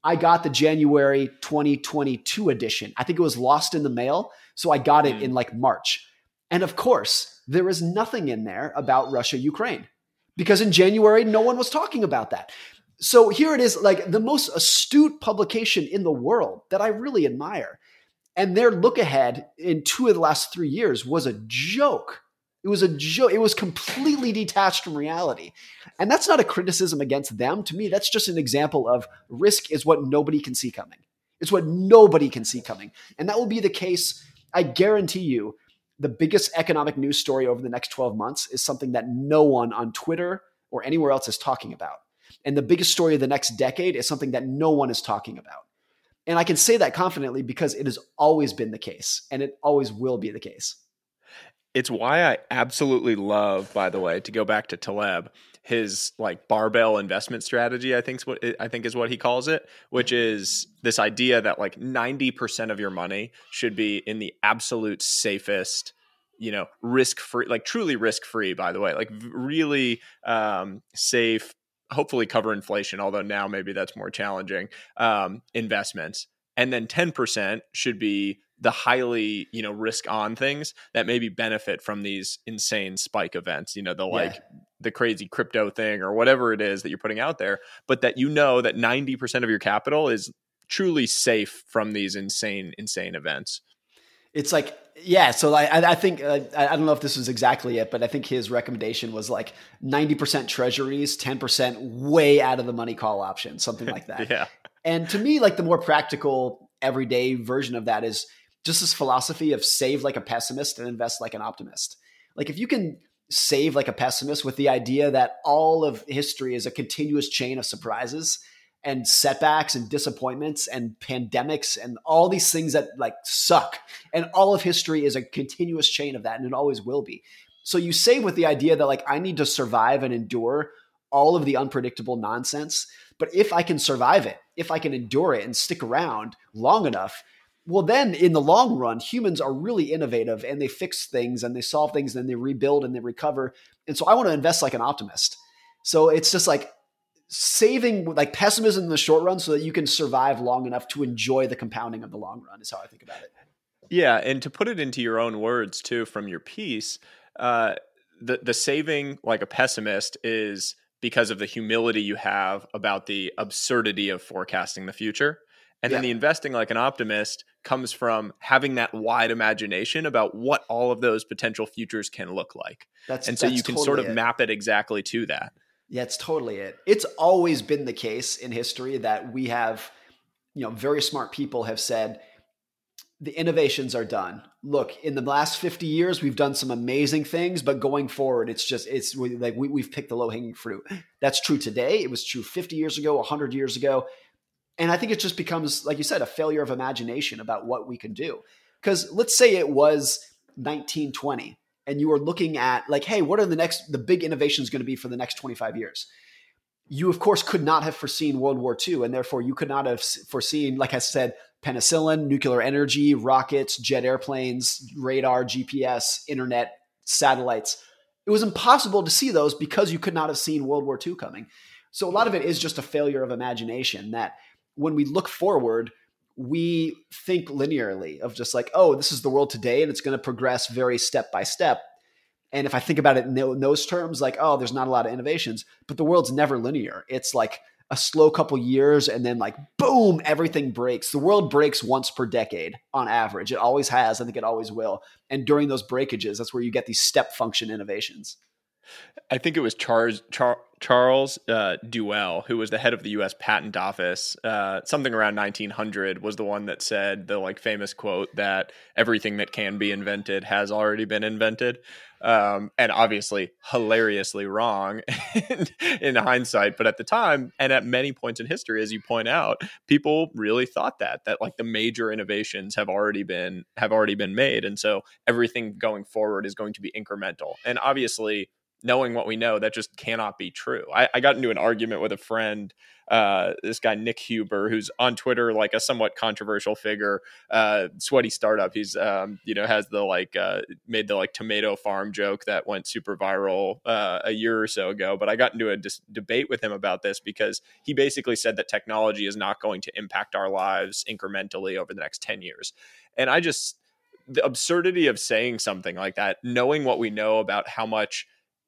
I got the January 2022 edition. I think it was lost in the mail. So I got it mm. in like March. And of course, there is nothing in there about Russia, Ukraine, because in January, no one was talking about that. So here it is, like the most astute publication in the world that I really admire. And their look ahead in two of the last three years was a joke. It was a joke. It was completely detached from reality. And that's not a criticism against them. To me, that's just an example of risk is what nobody can see coming. It's what nobody can see coming. And that will be the case. I guarantee you, the biggest economic news story over the next 12 months is something that no one on Twitter or anywhere else is talking about. And the biggest story of the next decade is something that no one is talking about. And I can say that confidently because it has always been the case and it always will be the case. It's why I absolutely love, by the way, to go back to Taleb, his like barbell investment strategy, I think is what I think is what he calls it, which is this idea that like 90% of your money should be in the absolute safest, you know, risk free, like truly risk free, by the way, like really um, safe, hopefully cover inflation, although now maybe that's more challenging, um, investments. And then 10% should be the highly, you know, risk on things that maybe benefit from these insane spike events, you know, the like yeah. the crazy crypto thing or whatever it is that you're putting out there, but that you know that 90% of your capital is truly safe from these insane, insane events. It's like yeah, so I, I think uh, I don't know if this was exactly it, but I think his recommendation was like ninety percent treasuries, ten percent way out of the money call option, something like that. yeah. And to me, like the more practical, everyday version of that is just this philosophy of save like a pessimist and invest like an optimist. Like if you can save like a pessimist with the idea that all of history is a continuous chain of surprises and setbacks and disappointments and pandemics and all these things that like suck. And all of history is a continuous chain of that and it always will be. So you say with the idea that like I need to survive and endure all of the unpredictable nonsense. But if I can survive it, if I can endure it and stick around long enough, well, then in the long run, humans are really innovative and they fix things and they solve things and they rebuild and they recover. And so I want to invest like an optimist. So it's just like saving like pessimism in the short run so that you can survive long enough to enjoy the compounding of the long run is how I think about it. Yeah, and to put it into your own words too from your piece, uh, the the saving like a pessimist is because of the humility you have about the absurdity of forecasting the future. And yeah. then the investing like an optimist comes from having that wide imagination about what all of those potential futures can look like. That's, and so you can totally sort of it. map it exactly to that. Yeah, it's totally it. It's always been the case in history that we have, you know, very smart people have said, the innovations are done. Look, in the last 50 years, we've done some amazing things, but going forward, it's just, it's like we, we've picked the low hanging fruit. That's true today. It was true 50 years ago, 100 years ago. And I think it just becomes, like you said, a failure of imagination about what we can do. Because let's say it was 1920 and you are looking at, like, hey, what are the next, the big innovations going to be for the next 25 years? You, of course, could not have foreseen World War II. And therefore, you could not have foreseen, like I said, penicillin, nuclear energy, rockets, jet airplanes, radar, GPS, internet, satellites. It was impossible to see those because you could not have seen World War II coming. So a lot of it is just a failure of imagination that when we look forward, we think linearly of just like, oh, this is the world today and it's going to progress very step by step. And if I think about it in those terms, like, oh, there's not a lot of innovations, but the world's never linear. It's like a slow couple years and then like boom everything breaks. The world breaks once per decade on average. It always has. I think it always will. And during those breakages that's where you get these step function innovations. I think it was Charles Char- Charles uh, Duell, who was the head of the U.S. Patent Office. Uh, something around 1900 was the one that said the like famous quote that everything that can be invented has already been invented. Um, and obviously hilariously wrong in, in hindsight, but at the time and at many points in history, as you point out, people really thought that that like the major innovations have already been have already been made, and so everything going forward is going to be incremental. And obviously, knowing what we know, that just cannot be true. I, I got into an argument with a friend, uh, this guy Nick Huber, who's on Twitter like a somewhat controversial figure, uh, sweaty startup. He's um, you know has the like uh, made the like tomato farm joke that went super viral uh, a year or so ago. But I got into a dis- debate with him about this because he basically said that technology is not going to impact our lives incrementally over the next ten years, and I just the absurdity of saying something like that, knowing what we know about how much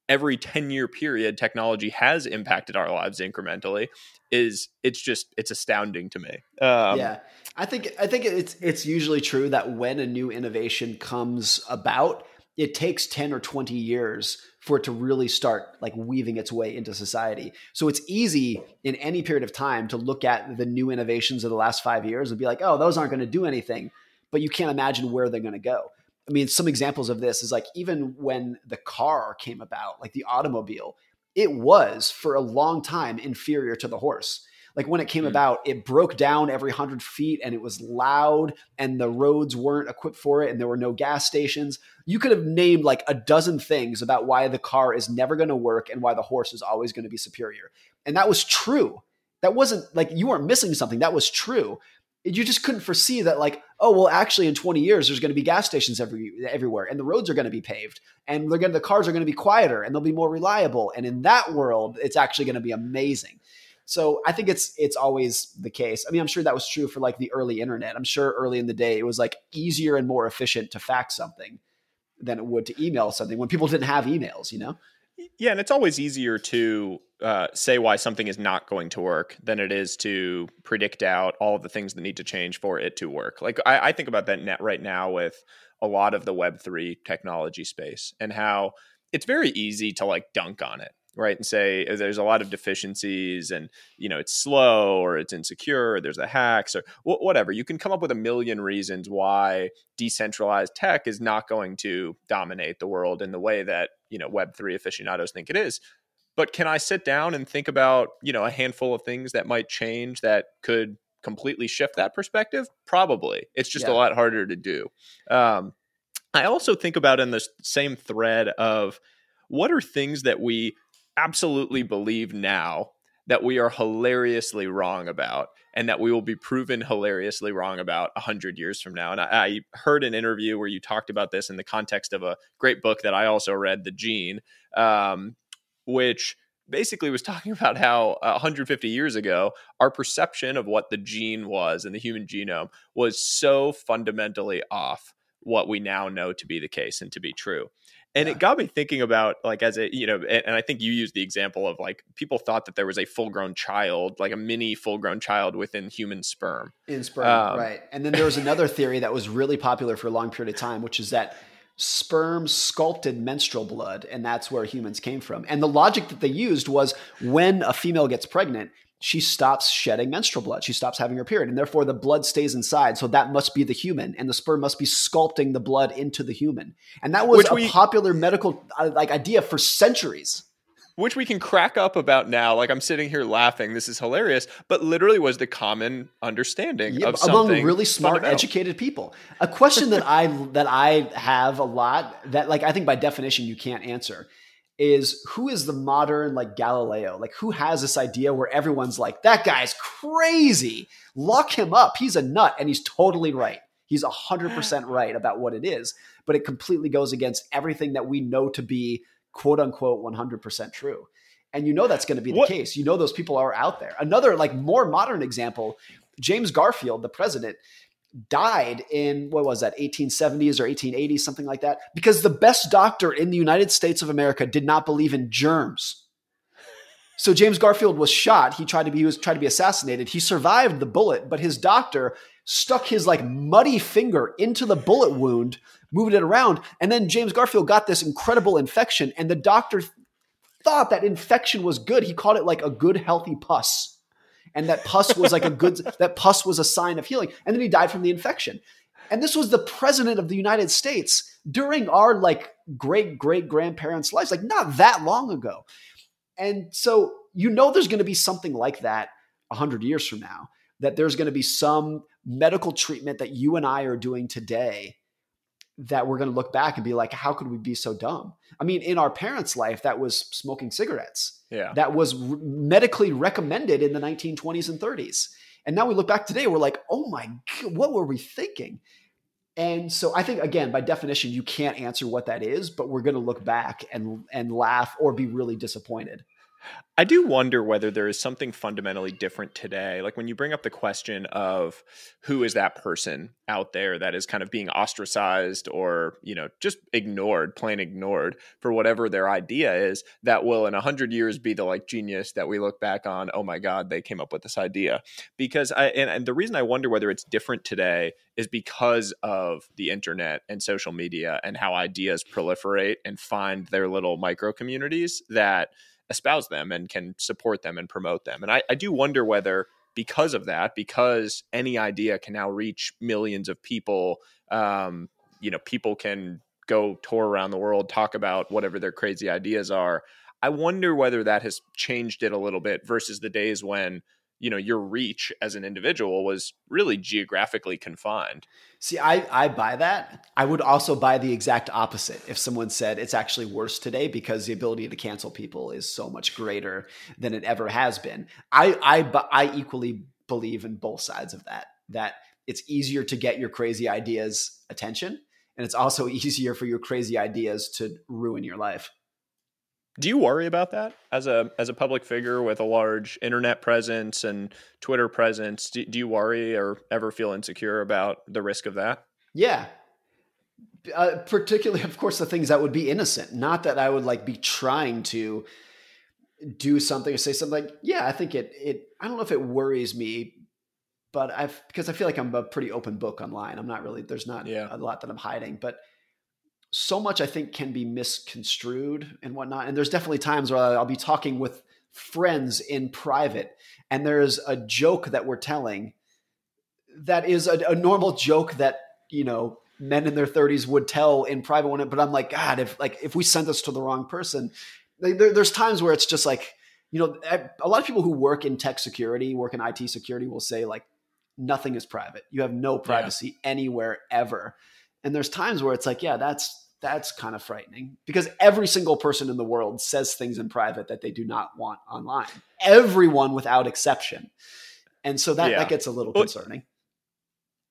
every 10 year period technology has impacted our lives incrementally is it's just it's astounding to me. Um, yeah. I think i think it's it's usually true that when a new innovation comes about it takes 10 or 20 years for it to really start like weaving its way into society. So it's easy in any period of time to look at the new innovations of the last five years and be like oh those aren't going to do anything. But you can't imagine where they're going to go I mean, some examples of this is like even when the car came about, like the automobile, it was for a long time inferior to the horse. Like when it came mm-hmm. about, it broke down every hundred feet and it was loud and the roads weren't equipped for it and there were no gas stations. You could have named like a dozen things about why the car is never going to work and why the horse is always going to be superior. And that was true. That wasn't like you weren't missing something. That was true you just couldn't foresee that like oh well actually in 20 years there's going to be gas stations every everywhere and the roads are going to be paved and they're going the cars are going to be quieter and they'll be more reliable and in that world it's actually going to be amazing. So i think it's it's always the case. I mean i'm sure that was true for like the early internet. I'm sure early in the day it was like easier and more efficient to fax something than it would to email something when people didn't have emails you know yeah, and it's always easier to uh, say why something is not going to work than it is to predict out all of the things that need to change for it to work. Like I, I think about that net right now with a lot of the Web three technology space and how it's very easy to like dunk on it right and say uh, there's a lot of deficiencies and you know it's slow or it's insecure or there's a hacks or whatever you can come up with a million reasons why decentralized tech is not going to dominate the world in the way that you know web3 aficionados think it is. But can i sit down and think about you know a handful of things that might change that could completely shift that perspective? Probably. It's just yeah. a lot harder to do. Um, i also think about in the same thread of what are things that we absolutely believe now that we are hilariously wrong about and that we will be proven hilariously wrong about 100 years from now. And I, I, heard an interview where you talked about this in the context of a great book that i also read the gene um, which basically was talking about how 150 years ago our perception of what the gene was in the human genome was so fundamentally off what we now know to be the case and to be true and yeah. it got me thinking about like as a you know and, and, i think you used the example of like people thought that there was a full grown child like a mini full grown child within human sperm. In sperm um, right. And then there was another theory that was really popular for a long period of time which is that sperm sculpted menstrual blood and that's where humans came from. And the logic that they used was when a female gets pregnant she stops shedding menstrual blood. She stops having her period, and therefore the blood stays inside. So that must be the human, and the sperm must be sculpting the blood into the human. And that was Which a we, popular medical uh, like idea for centuries. Which we can crack up about now. Like I'm sitting here laughing. This is hilarious, but literally was the common understanding yeah, of among really smart, educated people. A question that I that I have a lot that like I think by definition you can't answer is who is the modern like Galileo? Like who has this idea where everyone's like, that guy's crazy. Lock him up. He's a nut. And he's totally right. He's 100% right about what it is, but it completely goes against everything that we know to be quote unquote 100% true. And you know that's going to be the what? case. You know those people are out there. Another like more modern example, James Garfield, the president, died in what was that 1870s or 1880s something like that because the best doctor in the United States of America did not believe in germs. So James Garfield was shot. He tried to be he was tried to be assassinated. He survived the bullet, but his doctor stuck his like muddy finger into the bullet wound, moved it around, and then James Garfield got this incredible infection and the doctor thought that infection was good. He called it like a good healthy pus and that pus was like a good that pus was a sign of healing and then he died from the infection and this was the president of the united states during our like great great grandparents lives like not that long ago and so you know there's going to be something like that 100 years from now that there's going to be some medical treatment that you and i are doing today that we're going to look back and be like, how could we be so dumb? I mean, in our parents' life, that was smoking cigarettes. Yeah. That was medically recommended in the 1920s and 30s. And now we look back today, we're like, oh my, God, what were we thinking? And so I think again, by definition, you can't answer what that is, but we're going to look back and and laugh or be really disappointed. I do wonder whether there is something fundamentally different today. Like when you bring up the question of who is that person out there that is kind of being ostracized or, you know, just ignored, plain ignored for whatever their idea is, that will in a hundred years be the like genius that we look back on, oh my God, they came up with this idea. Because I and, and the reason I wonder whether it's different today is because of the internet and social media and how ideas proliferate and find their little micro communities that espouse them and can support them and promote them. And I, I do wonder whether because of that, because any idea can now reach millions of people, um, you know, people can go tour around the world, talk about whatever their crazy ideas are. I wonder whether that has changed it a little bit versus the days when you know your reach as an individual was really geographically confined. See i i buy that. I would also buy the exact opposite if someone said it's actually worse today because the ability to cancel people is so much greater than it ever has been. I i i equally believe in both sides of that that it's easier to get your crazy ideas attention and it's also easier for your crazy ideas to ruin your life do you worry about that as a as a public figure with a large internet presence and Twitter presence? Do, do you worry or ever feel insecure about the risk of that? Yeah, uh, particularly, of course, the things that would be innocent. Not that I would like be trying to do something or say something like, yeah, I think it it. I don't know if it worries me, but I've because I feel like I'm a pretty open book online. I'm not really there's not yeah. a lot that I'm hiding, but so much I think can be misconstrued and whatnot. And there's definitely times where I'll be talking with friends in private, and there's a joke that we're telling that is a, a normal joke that you know men in their 30s would tell in private one but i'm like god if like if we sent this to the wrong person like, there, there's times where it's just like you know eh, a lot of people who work in tech security work in it security will say like nothing is private you have no privacy yeah. anywhere ever and there's times where it's like yeah that's that's kind of frightening because every single person in the world says things in private that they do not want online. Everyone without exception. And so that, yeah. that gets a little well, concerning.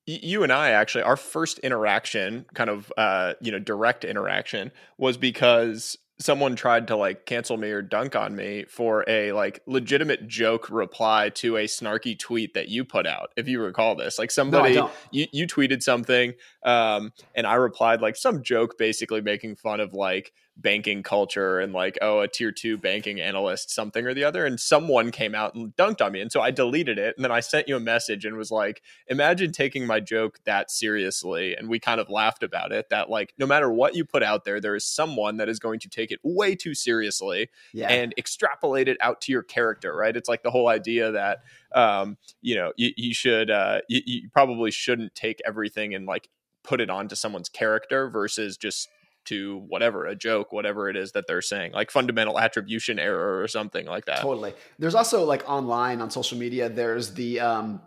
You and I actually, our first interaction, kind of, uh, you know, direct interaction, was because someone tried to like cancel me or dunk on me for a like legitimate joke reply to a snarky tweet that you put out if you recall this. Like somebody no, you, you tweeted something um and i replied like some joke basically making fun of like banking culture and like oh a tier two banking analyst something or the other and someone came out and dunked on me and so i deleted it and then i sent you a message and was like imagine taking my joke that seriously and we kind of laughed about it that like no matter what you put out there there is someone that is going to take it way too seriously yeah. and extrapolate it out to your character right it's like the whole idea that um you know you, you should uh you, you probably shouldn't take everything and like put it onto someone's character versus just to whatever a joke whatever it is that they're saying like fundamental attribution error or something like that. Totally. There's also like online on social media there's the um,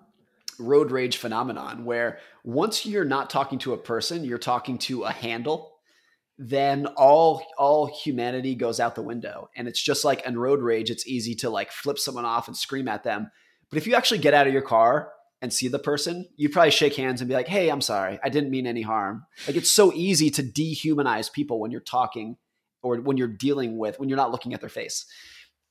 road rage phenomenon where once you're not talking to a person you're talking to a handle then all all humanity goes out the window. And it's just like in road rage it's easy to like flip someone off and scream at them. But if you actually get out of your car and see the person, you probably shake hands and be like, "Hey, I'm sorry. I didn't mean any harm." Like it's so easy to dehumanize people when you're talking or when you're dealing with when you're not looking at their face.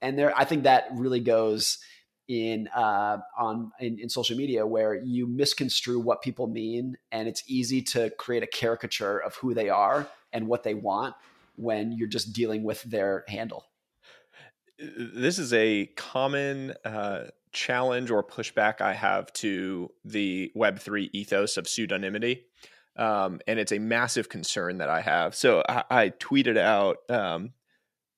And there I think that really goes in uh, on in, in social media where you misconstrue what people mean and it's easy to create a caricature of who they are and what they want when you're just dealing with their handle this is a common uh, challenge or pushback I have to the Web3 ethos of pseudonymity. Um, and it's a massive concern that I have. So I, I tweeted out, um,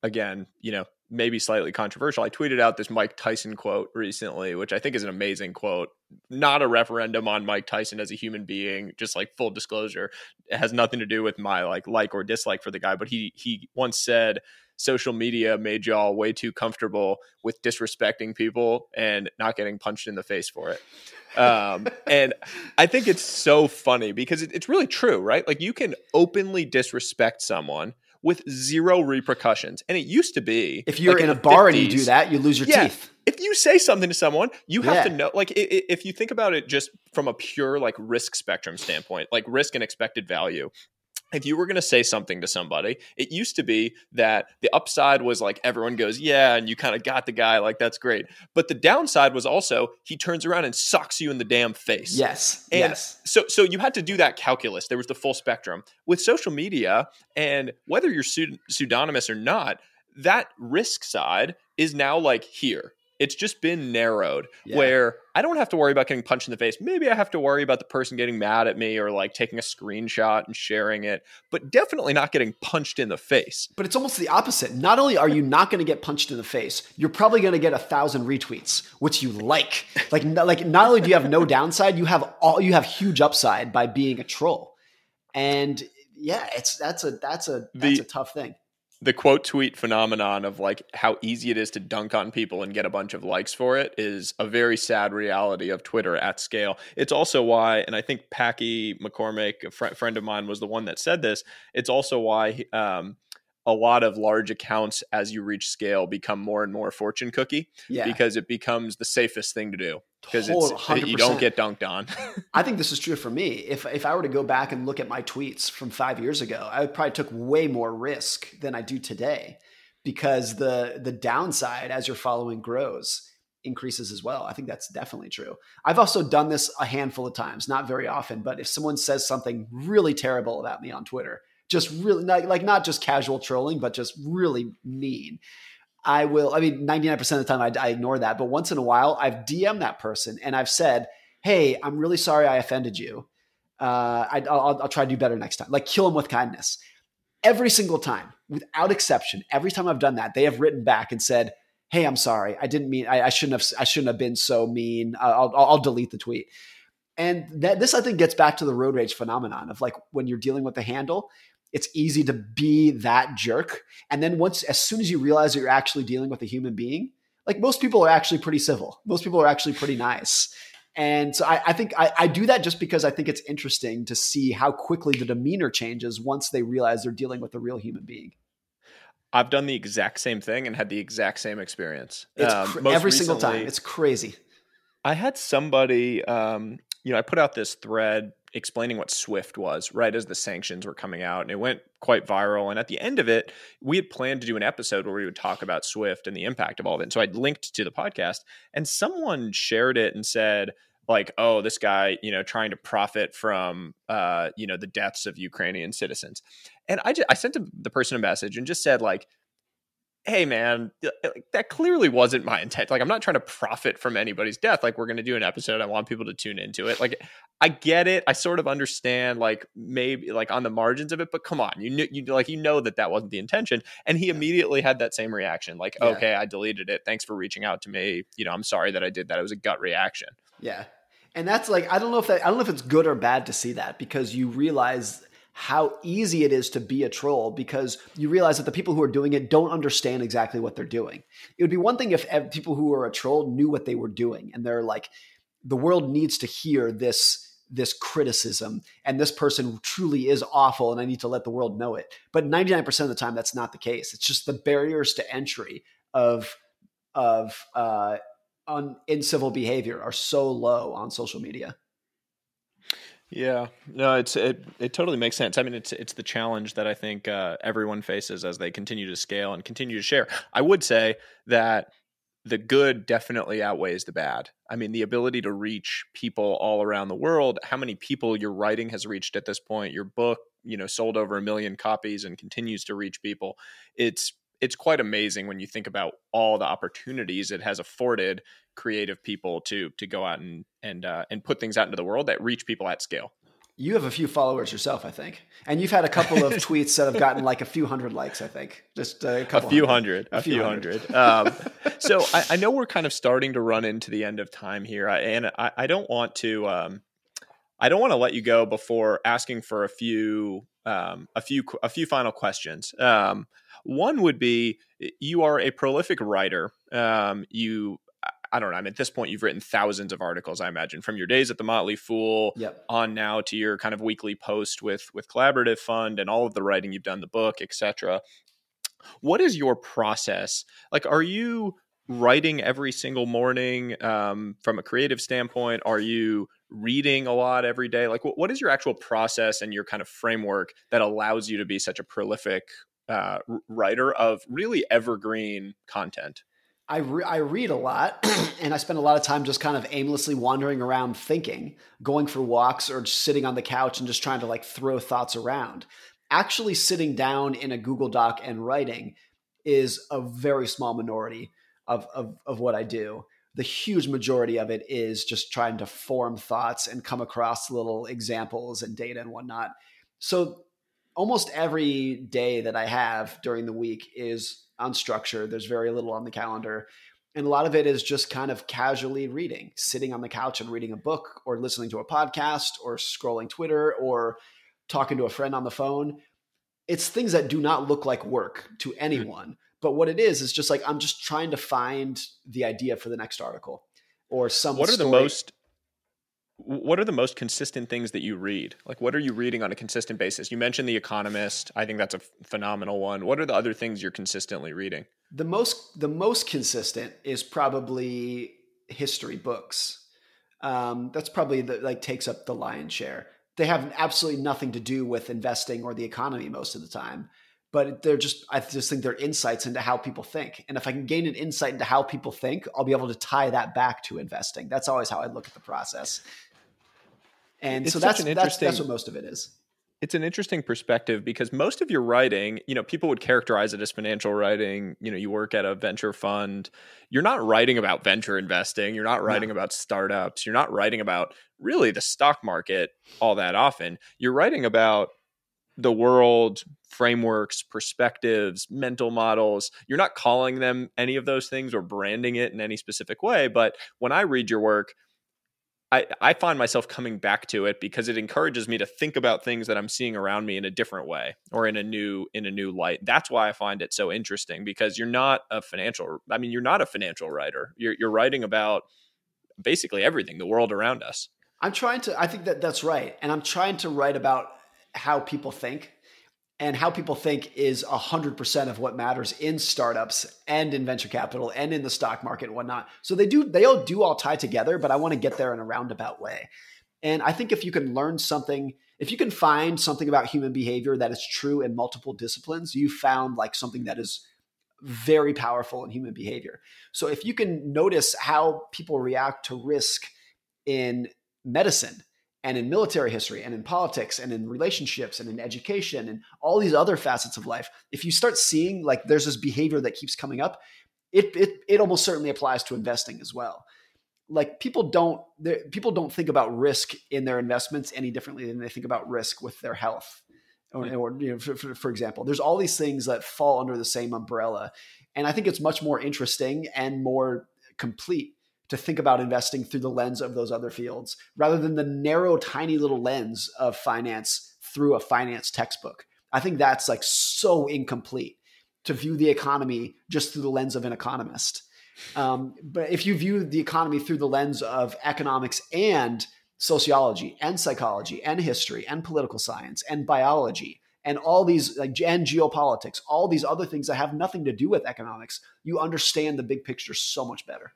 again, you know, maybe slightly controversial. I tweeted out this Mike Tyson quote recently, which I think is an amazing quote. Not a referendum on Mike Tyson as a human being, just like full disclosure. It has nothing to do with my like like or dislike for the guy, but he he once said social media made y'all way too comfortable with disrespecting people and not getting punched in the face for it. Um, and I think it's so funny because it, it's really true, right? Like you can openly disrespect someone with zero repercussions. And it used to be if you're like in, in a bar 50s, and you do that, you lose your yeah, teeth. If you say something to someone, you have yeah. to know. Like, if you think about it just from a pure like risk spectrum standpoint, like risk and expected value, if you were going to say something to somebody, it used to be that the upside was like everyone goes, yeah, and you kind of got the guy, like that's great. But the downside was also he turns around and sucks you in the damn face. Yes. And yes. So so you had to do that calculus. There was the full spectrum. With social media and whether you're pseudonymous or not, that risk side is now like here it's just been narrowed yeah. where I don't have to worry about getting punched in the face. Maybe I have to worry about the person getting mad at me or like taking a screenshot and sharing it, but definitely not getting punched in the face. But it's almost the opposite. Not only are you not going to get punched in the face, you're probably going to get a thousand retweets, which you like. Like, like not only do you have no downside, you have all you have huge upside by being a troll. And yeah, it's that's a that's a that's the, a tough thing the quote tweet phenomenon of like how easy it is to dunk on people and get a bunch of likes for it is a very sad reality of Twitter at scale. It's also why, and I think Packy McCormick, a fr- friend of mine, was the one that said this. It's also why um, a lot of large accounts, as you reach scale, become more and more fortune cookie yeah. because it becomes the safest thing to do because it's you don't get dunked on. I think this is true for me. If if I were to go back and look at my tweets from five years ago, I probably took way more risk than I do today because the the downside as your following grows increases as well. I think that's definitely true. I've also done this a handful of times, not very often, but if someone says something really terrible about me on Twitter, just really like not just casual trolling, but just really mean. I will, I mean, 99% of the time I, I ignore that. But once in a while, I've DM'd that person and I've said, Hey, I'm really sorry I offended you. Uh, I, will I'll try to do better next time. Like kill them with kindness. Every single time, without exception, every time I've done that, they have written back and said, Hey, I'm sorry. I didn't mean, I, I shouldn't have, I shouldn't have been so mean. I'll, I'll, I'll delete the tweet. And that this, I think, gets back to the road rage phenomenon of like when you're dealing with the handle, it's easy to be that jerk. And then once, as soon as you realize that you're actually dealing with a human being, like most people are actually pretty civil. Most people are actually pretty nice. And so I, I think I, I, do that just because I think it's interesting to see how quickly the demeanor changes once they realize they're dealing with a real human being. I've done the exact same thing and had the exact same experience. It's um, cr- every recently, single time. It's crazy. I had somebody, um, you know, I put out this thread explaining what Swift was right as the sanctions were coming out, and it went quite viral. And at the end of it, we had planned to do an episode where we would talk about Swift and the impact of all of it. And so I'd linked to the podcast, and someone shared it and said, like, oh, this guy, you know, trying to profit from, uh, you know, the deaths of Ukrainian citizens. And I just, I sent the person a message and just said, like, hey man uh, that clearly wasn't my intent. Like i'm not trying to profit from anybody's death. Like we're going to do an episode. I want people to tune into it. Like i get it. I sort of understand like maybe like on the margins of it but come on. You knew you like you know that that wasn't the intention. And he immediately had that same reaction like yeah. okay i deleted it. Thanks for reaching out to me. You know i'm sorry that i did that. It was a gut reaction. Yeah. And that's like i don't know if that i don't know if it's good or bad to see that because you realize how easy it is to be a troll because you realize that the people who are doing it don't understand exactly what they're doing. It would be one thing if people who are a troll knew what they were doing and they're like, the world needs to hear this this criticism and this person truly is awful and I need to let the world know it. But 99% of the time that's not the case. It's just the barriers to entry of of uh on in civil behavior are so low on social media. Yeah, no, it's it it totally makes sense. I mean, it's it's the challenge that I think uh, everyone faces as they continue to scale and continue to share. I would say that the good definitely outweighs the bad. I mean, the ability to reach people all around the world. How many people your writing has reached at this point? Your book, you know, sold over a million copies and continues to reach people. It's it's quite amazing when you think about all the opportunities it has afforded creative people to to go out and and uh, and put things out into the world that reach people at scale. You have a few followers yourself, I think, and you've had a couple of tweets that have gotten like a few hundred likes. I think just a, a few hundred, hundred a, few hundred. hundred. um, so I, I, know we're kind of starting to run into the end of time here, I, and I, I, don't want to. Um, I don't want to let you go before asking for a few, um, a few, a few final questions. Um, one would be you are a prolific writer. Um, you I don't know. I mean, at this point, you've written thousands of articles. I imagine from your days at the Motley Fool yep. on now to your kind of weekly post with with Collaborative Fund and all of the writing you've done, the book, etc. What is your process? Like, are you writing every single morning um, from a creative standpoint? Are you reading a lot every day? Like, what, what is your actual process and your kind of framework that allows you to be such a prolific uh, writer of really evergreen content? I, re- I read a lot and I spend a lot of time just kind of aimlessly wandering around thinking, going for walks or just sitting on the couch and just trying to like throw thoughts around. Actually, sitting down in a Google Doc and writing is a very small minority of, of, of what I do. The huge majority of it is just trying to form thoughts and come across little examples and data and whatnot. So, almost every day that I have during the week is unstructured. There's very little on the calendar. And a lot of it is just kind of casually reading, sitting on the couch and reading a book or listening to a podcast or scrolling Twitter or talking to a friend on the phone. It's things that do not look like work to hmm. anyone. But what it is is just like I'm just trying to find the idea for the next article or some. What are story. the most what are the most consistent things that you read? Like, what are you reading on a consistent basis? You mentioned The Economist. I think that's a phenomenal one. What are the other things you're consistently reading? The most the most consistent is probably history books. Um, that's probably the like takes up the lion's share. They have absolutely nothing to do with investing or the economy most of the time, but they're just I just think they're insights into how people think. And if I can gain an insight into how people think, I'll be able to tie that back to investing. That's always how I look at the process. And it's so that's, that's that's what most of it is. It's an interesting perspective because most of your writing, you know, people would characterize it as financial writing. You know, you work at a venture fund. You're not writing about venture investing. You're not writing no. about startups. You're not writing about really the stock market all that often. You're writing about the world, frameworks, perspectives, mental models. You're not calling them any of those things or branding it in any specific way. But when I read your work, I, I find myself coming back to it because it encourages me to think about things that I'm seeing around me in a different way or in a new in a new light. That's why I find it so interesting because you're not a financial I mean you're not a financial writer. You're you're writing about basically everything, the world around us. I'm trying to, I think that that's right. And I'm trying to write about how people think. And how people think is 100% of what matters in startups and in venture capital and in the stock market and whatnot. So they do, they all do all tie together, but I want to get there in a roundabout way. And I think if you can learn something, if you can find something about human behavior that is true in multiple disciplines, you found like something that is very powerful in human behavior. So if you can notice how people react to risk in medicine and in military history and in politics and in relationships and in education and all these other facets of life, if you start seeing like there's this behavior that keeps coming up, it it, it almost certainly applies to investing as well. Like people don't people don't think about risk in their investments any differently than they think about risk with their health or, or you know, for, for, for, example, there's all these things that fall under the same umbrella. And I think it's much more interesting and more complete to think about investing through the lens of those other fields rather than the narrow, tiny little lens of finance through a finance textbook. I think that's like so incomplete to view the economy just through the lens of an economist. Um, but if you view the economy through the lens of economics and sociology and psychology and history and political science and biology and all these like and geopolitics all these other things that have nothing to do with economics you understand the big picture so much better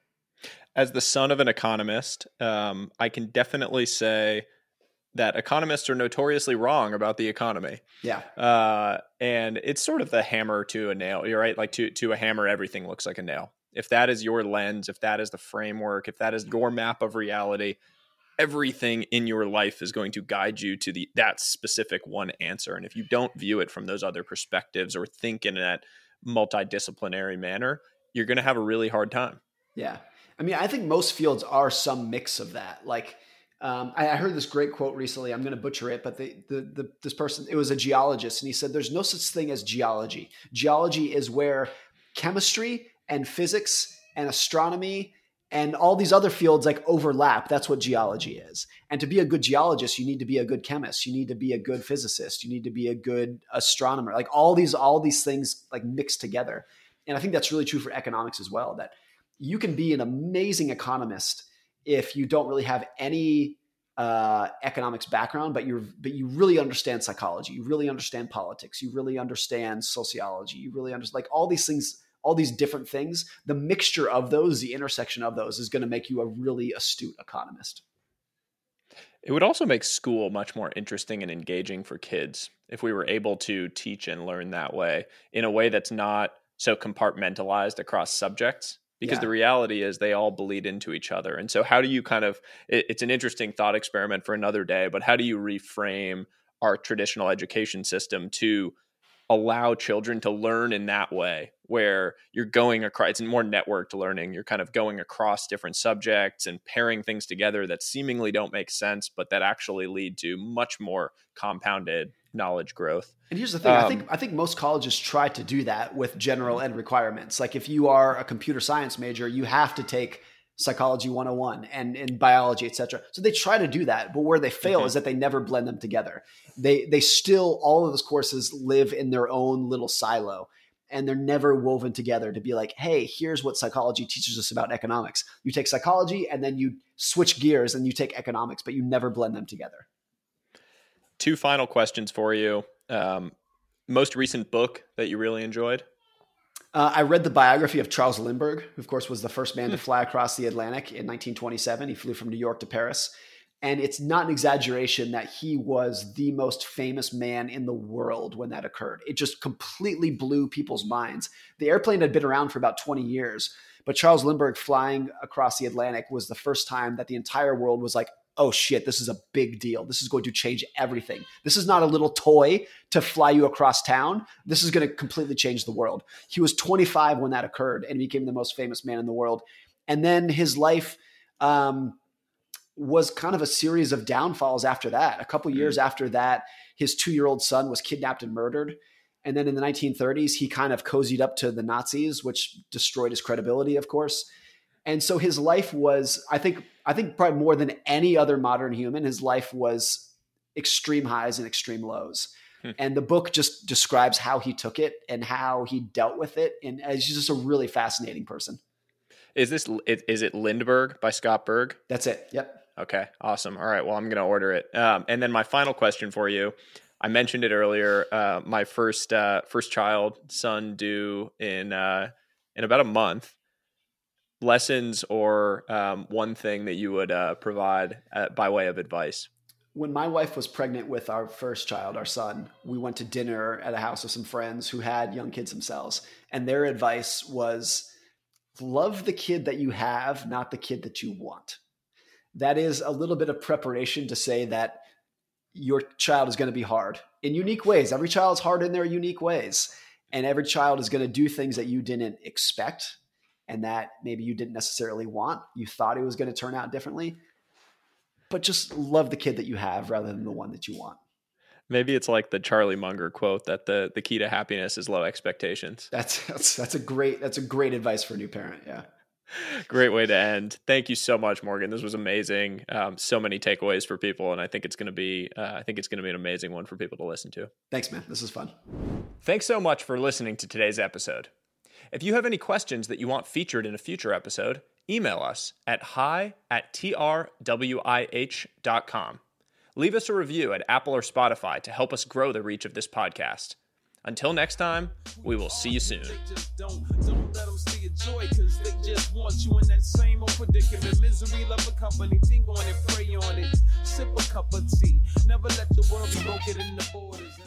as the son of an economist um, i can definitely say that economists are notoriously wrong about the economy. Yeah. Uh, and it's sort of the hammer to a nail you're right like to, to a hammer everything looks like a nail. If that is your lens if that is the framework if that is your map of reality everything in your life is going to guide you to the that specific one answer. And if you don't view it from those other perspectives or think in that multidisciplinary manner you're going to have a really hard time. Yeah i mean i think most fields are some mix of that. Like um, I, I, heard this great quote recently i'm going to butcher it but the, the, the, this person it was a geologist and he said there's no such thing as geology. Geology is where chemistry and physics and astronomy and all these other fields like overlap. That's what geology is. And to be a good geologist you need to be a good chemist. You need to be a good physicist. You need to be a good astronomer. Like all these all these things like mixed together. And i think that's really true for economics as well that you can be an amazing economist if you don't really have any uh, economics background, but you're but you really understand psychology, you really understand politics, you really understand sociology, you really understand like all these things all these different things, the mixture of those, the intersection of those is going to make you a really astute economist. It would also make school much more interesting and engaging for kids if we were able to teach and learn that way in a way that's not so compartmentalized across subjects because yeah. the reality is they all bleed into each other. And so, how do you kind of, it, it's an interesting thought experiment for another day, but how do you reframe our traditional education system to allow children to learn in that way where you're going across it's more networked learning you're kind of going across different subjects and pairing things together that seemingly don't make sense but that actually lead to much more compounded knowledge growth. And here's the thing um, i think i think most colleges try to do that with general ed requirements. Like if you are a computer science major you have to take psychology 101 and, and biology etc so they try to do that but where they fail is that they never blend them together. They they still all of those courses live in their own little silo and they're never woven together to be like hey here's what psychology teaches us about economics. You take psychology and then you switch gears and you take economics but you never blend them together two final questions for you um, most recent book that you really enjoyed uh, I read the biography of Charles Lindbergh, who, of course, was the first man to hmm. fly across the Atlantic in 1927. He flew from New York to Paris. And it's not an exaggeration that he was the most famous man in the world when that occurred. It just completely blew people's minds. The airplane had been around for about 20 years, but Charles Lindbergh flying across the Atlantic was the first time that the entire world was like, oh shit, this is a big deal. This is going to change everything. This is not a little toy to fly you across town. This is going to completely change the world. He was 25 when that occurred and he became the most famous man in the world. And then his life um, was kind of a series of downfalls after that. A couple years mm. after that, his two year old son was kidnapped and murdered. And then in the 1930s, he kind of cozied up to the Nazis, which destroyed his credibility, of course. And so his life was, I think, I think probably more than any other modern human, his life was extreme highs and extreme lows. Hmm. And the book just describes how he took it and how he dealt with it. And he's just a really fascinating person. Is this is it Lindbergh by Scott Berg? That's it. Yep. Okay, awesome. All right, well, I'm going to order it. Um, and then my final question for you. I mentioned it earlier. Uh, my first uh, first child, son, due in uh, in about a month. Lessons or um, one thing that you would uh, provide uh, by way of advice. When my wife was pregnant with our first child, our son, we went to dinner at a house of some friends who had young kids themselves, and their advice was, "Love the kid that you have, not the kid that you want." that is a little bit of preparation to say that your child is going to be hard in unique ways. Every child is hard in their unique ways. And every child is going to do things that you didn't expect and that maybe you didn't necessarily want. You thought it was going to turn out differently. But just love the kid that you have rather than the one that you want. Maybe it's like the Charlie Munger quote that the the key to happiness is low expectations. That's that's that's a great that's a great advice for a new parent. Yeah. Great way to end. Thank you so much, Morgan. This was amazing. Um, so many takeaways for people, and I think it's going to be uh, I think it's going to be an amazing one for people to listen to. Thanks, man. This is fun. Thanks so much for listening to today's episode. If you have any questions that you want featured in a future episode, email us at hi at trwih.com. Leave us a review at Apple or Spotify to help us grow the reach of this podcast. Until next time, we will see you soon. Joy, cause they just want you in that same old predicament. Misery, love a company, think on it, pray on it. Sip a cup of tea. Never let the world be broken in the borders.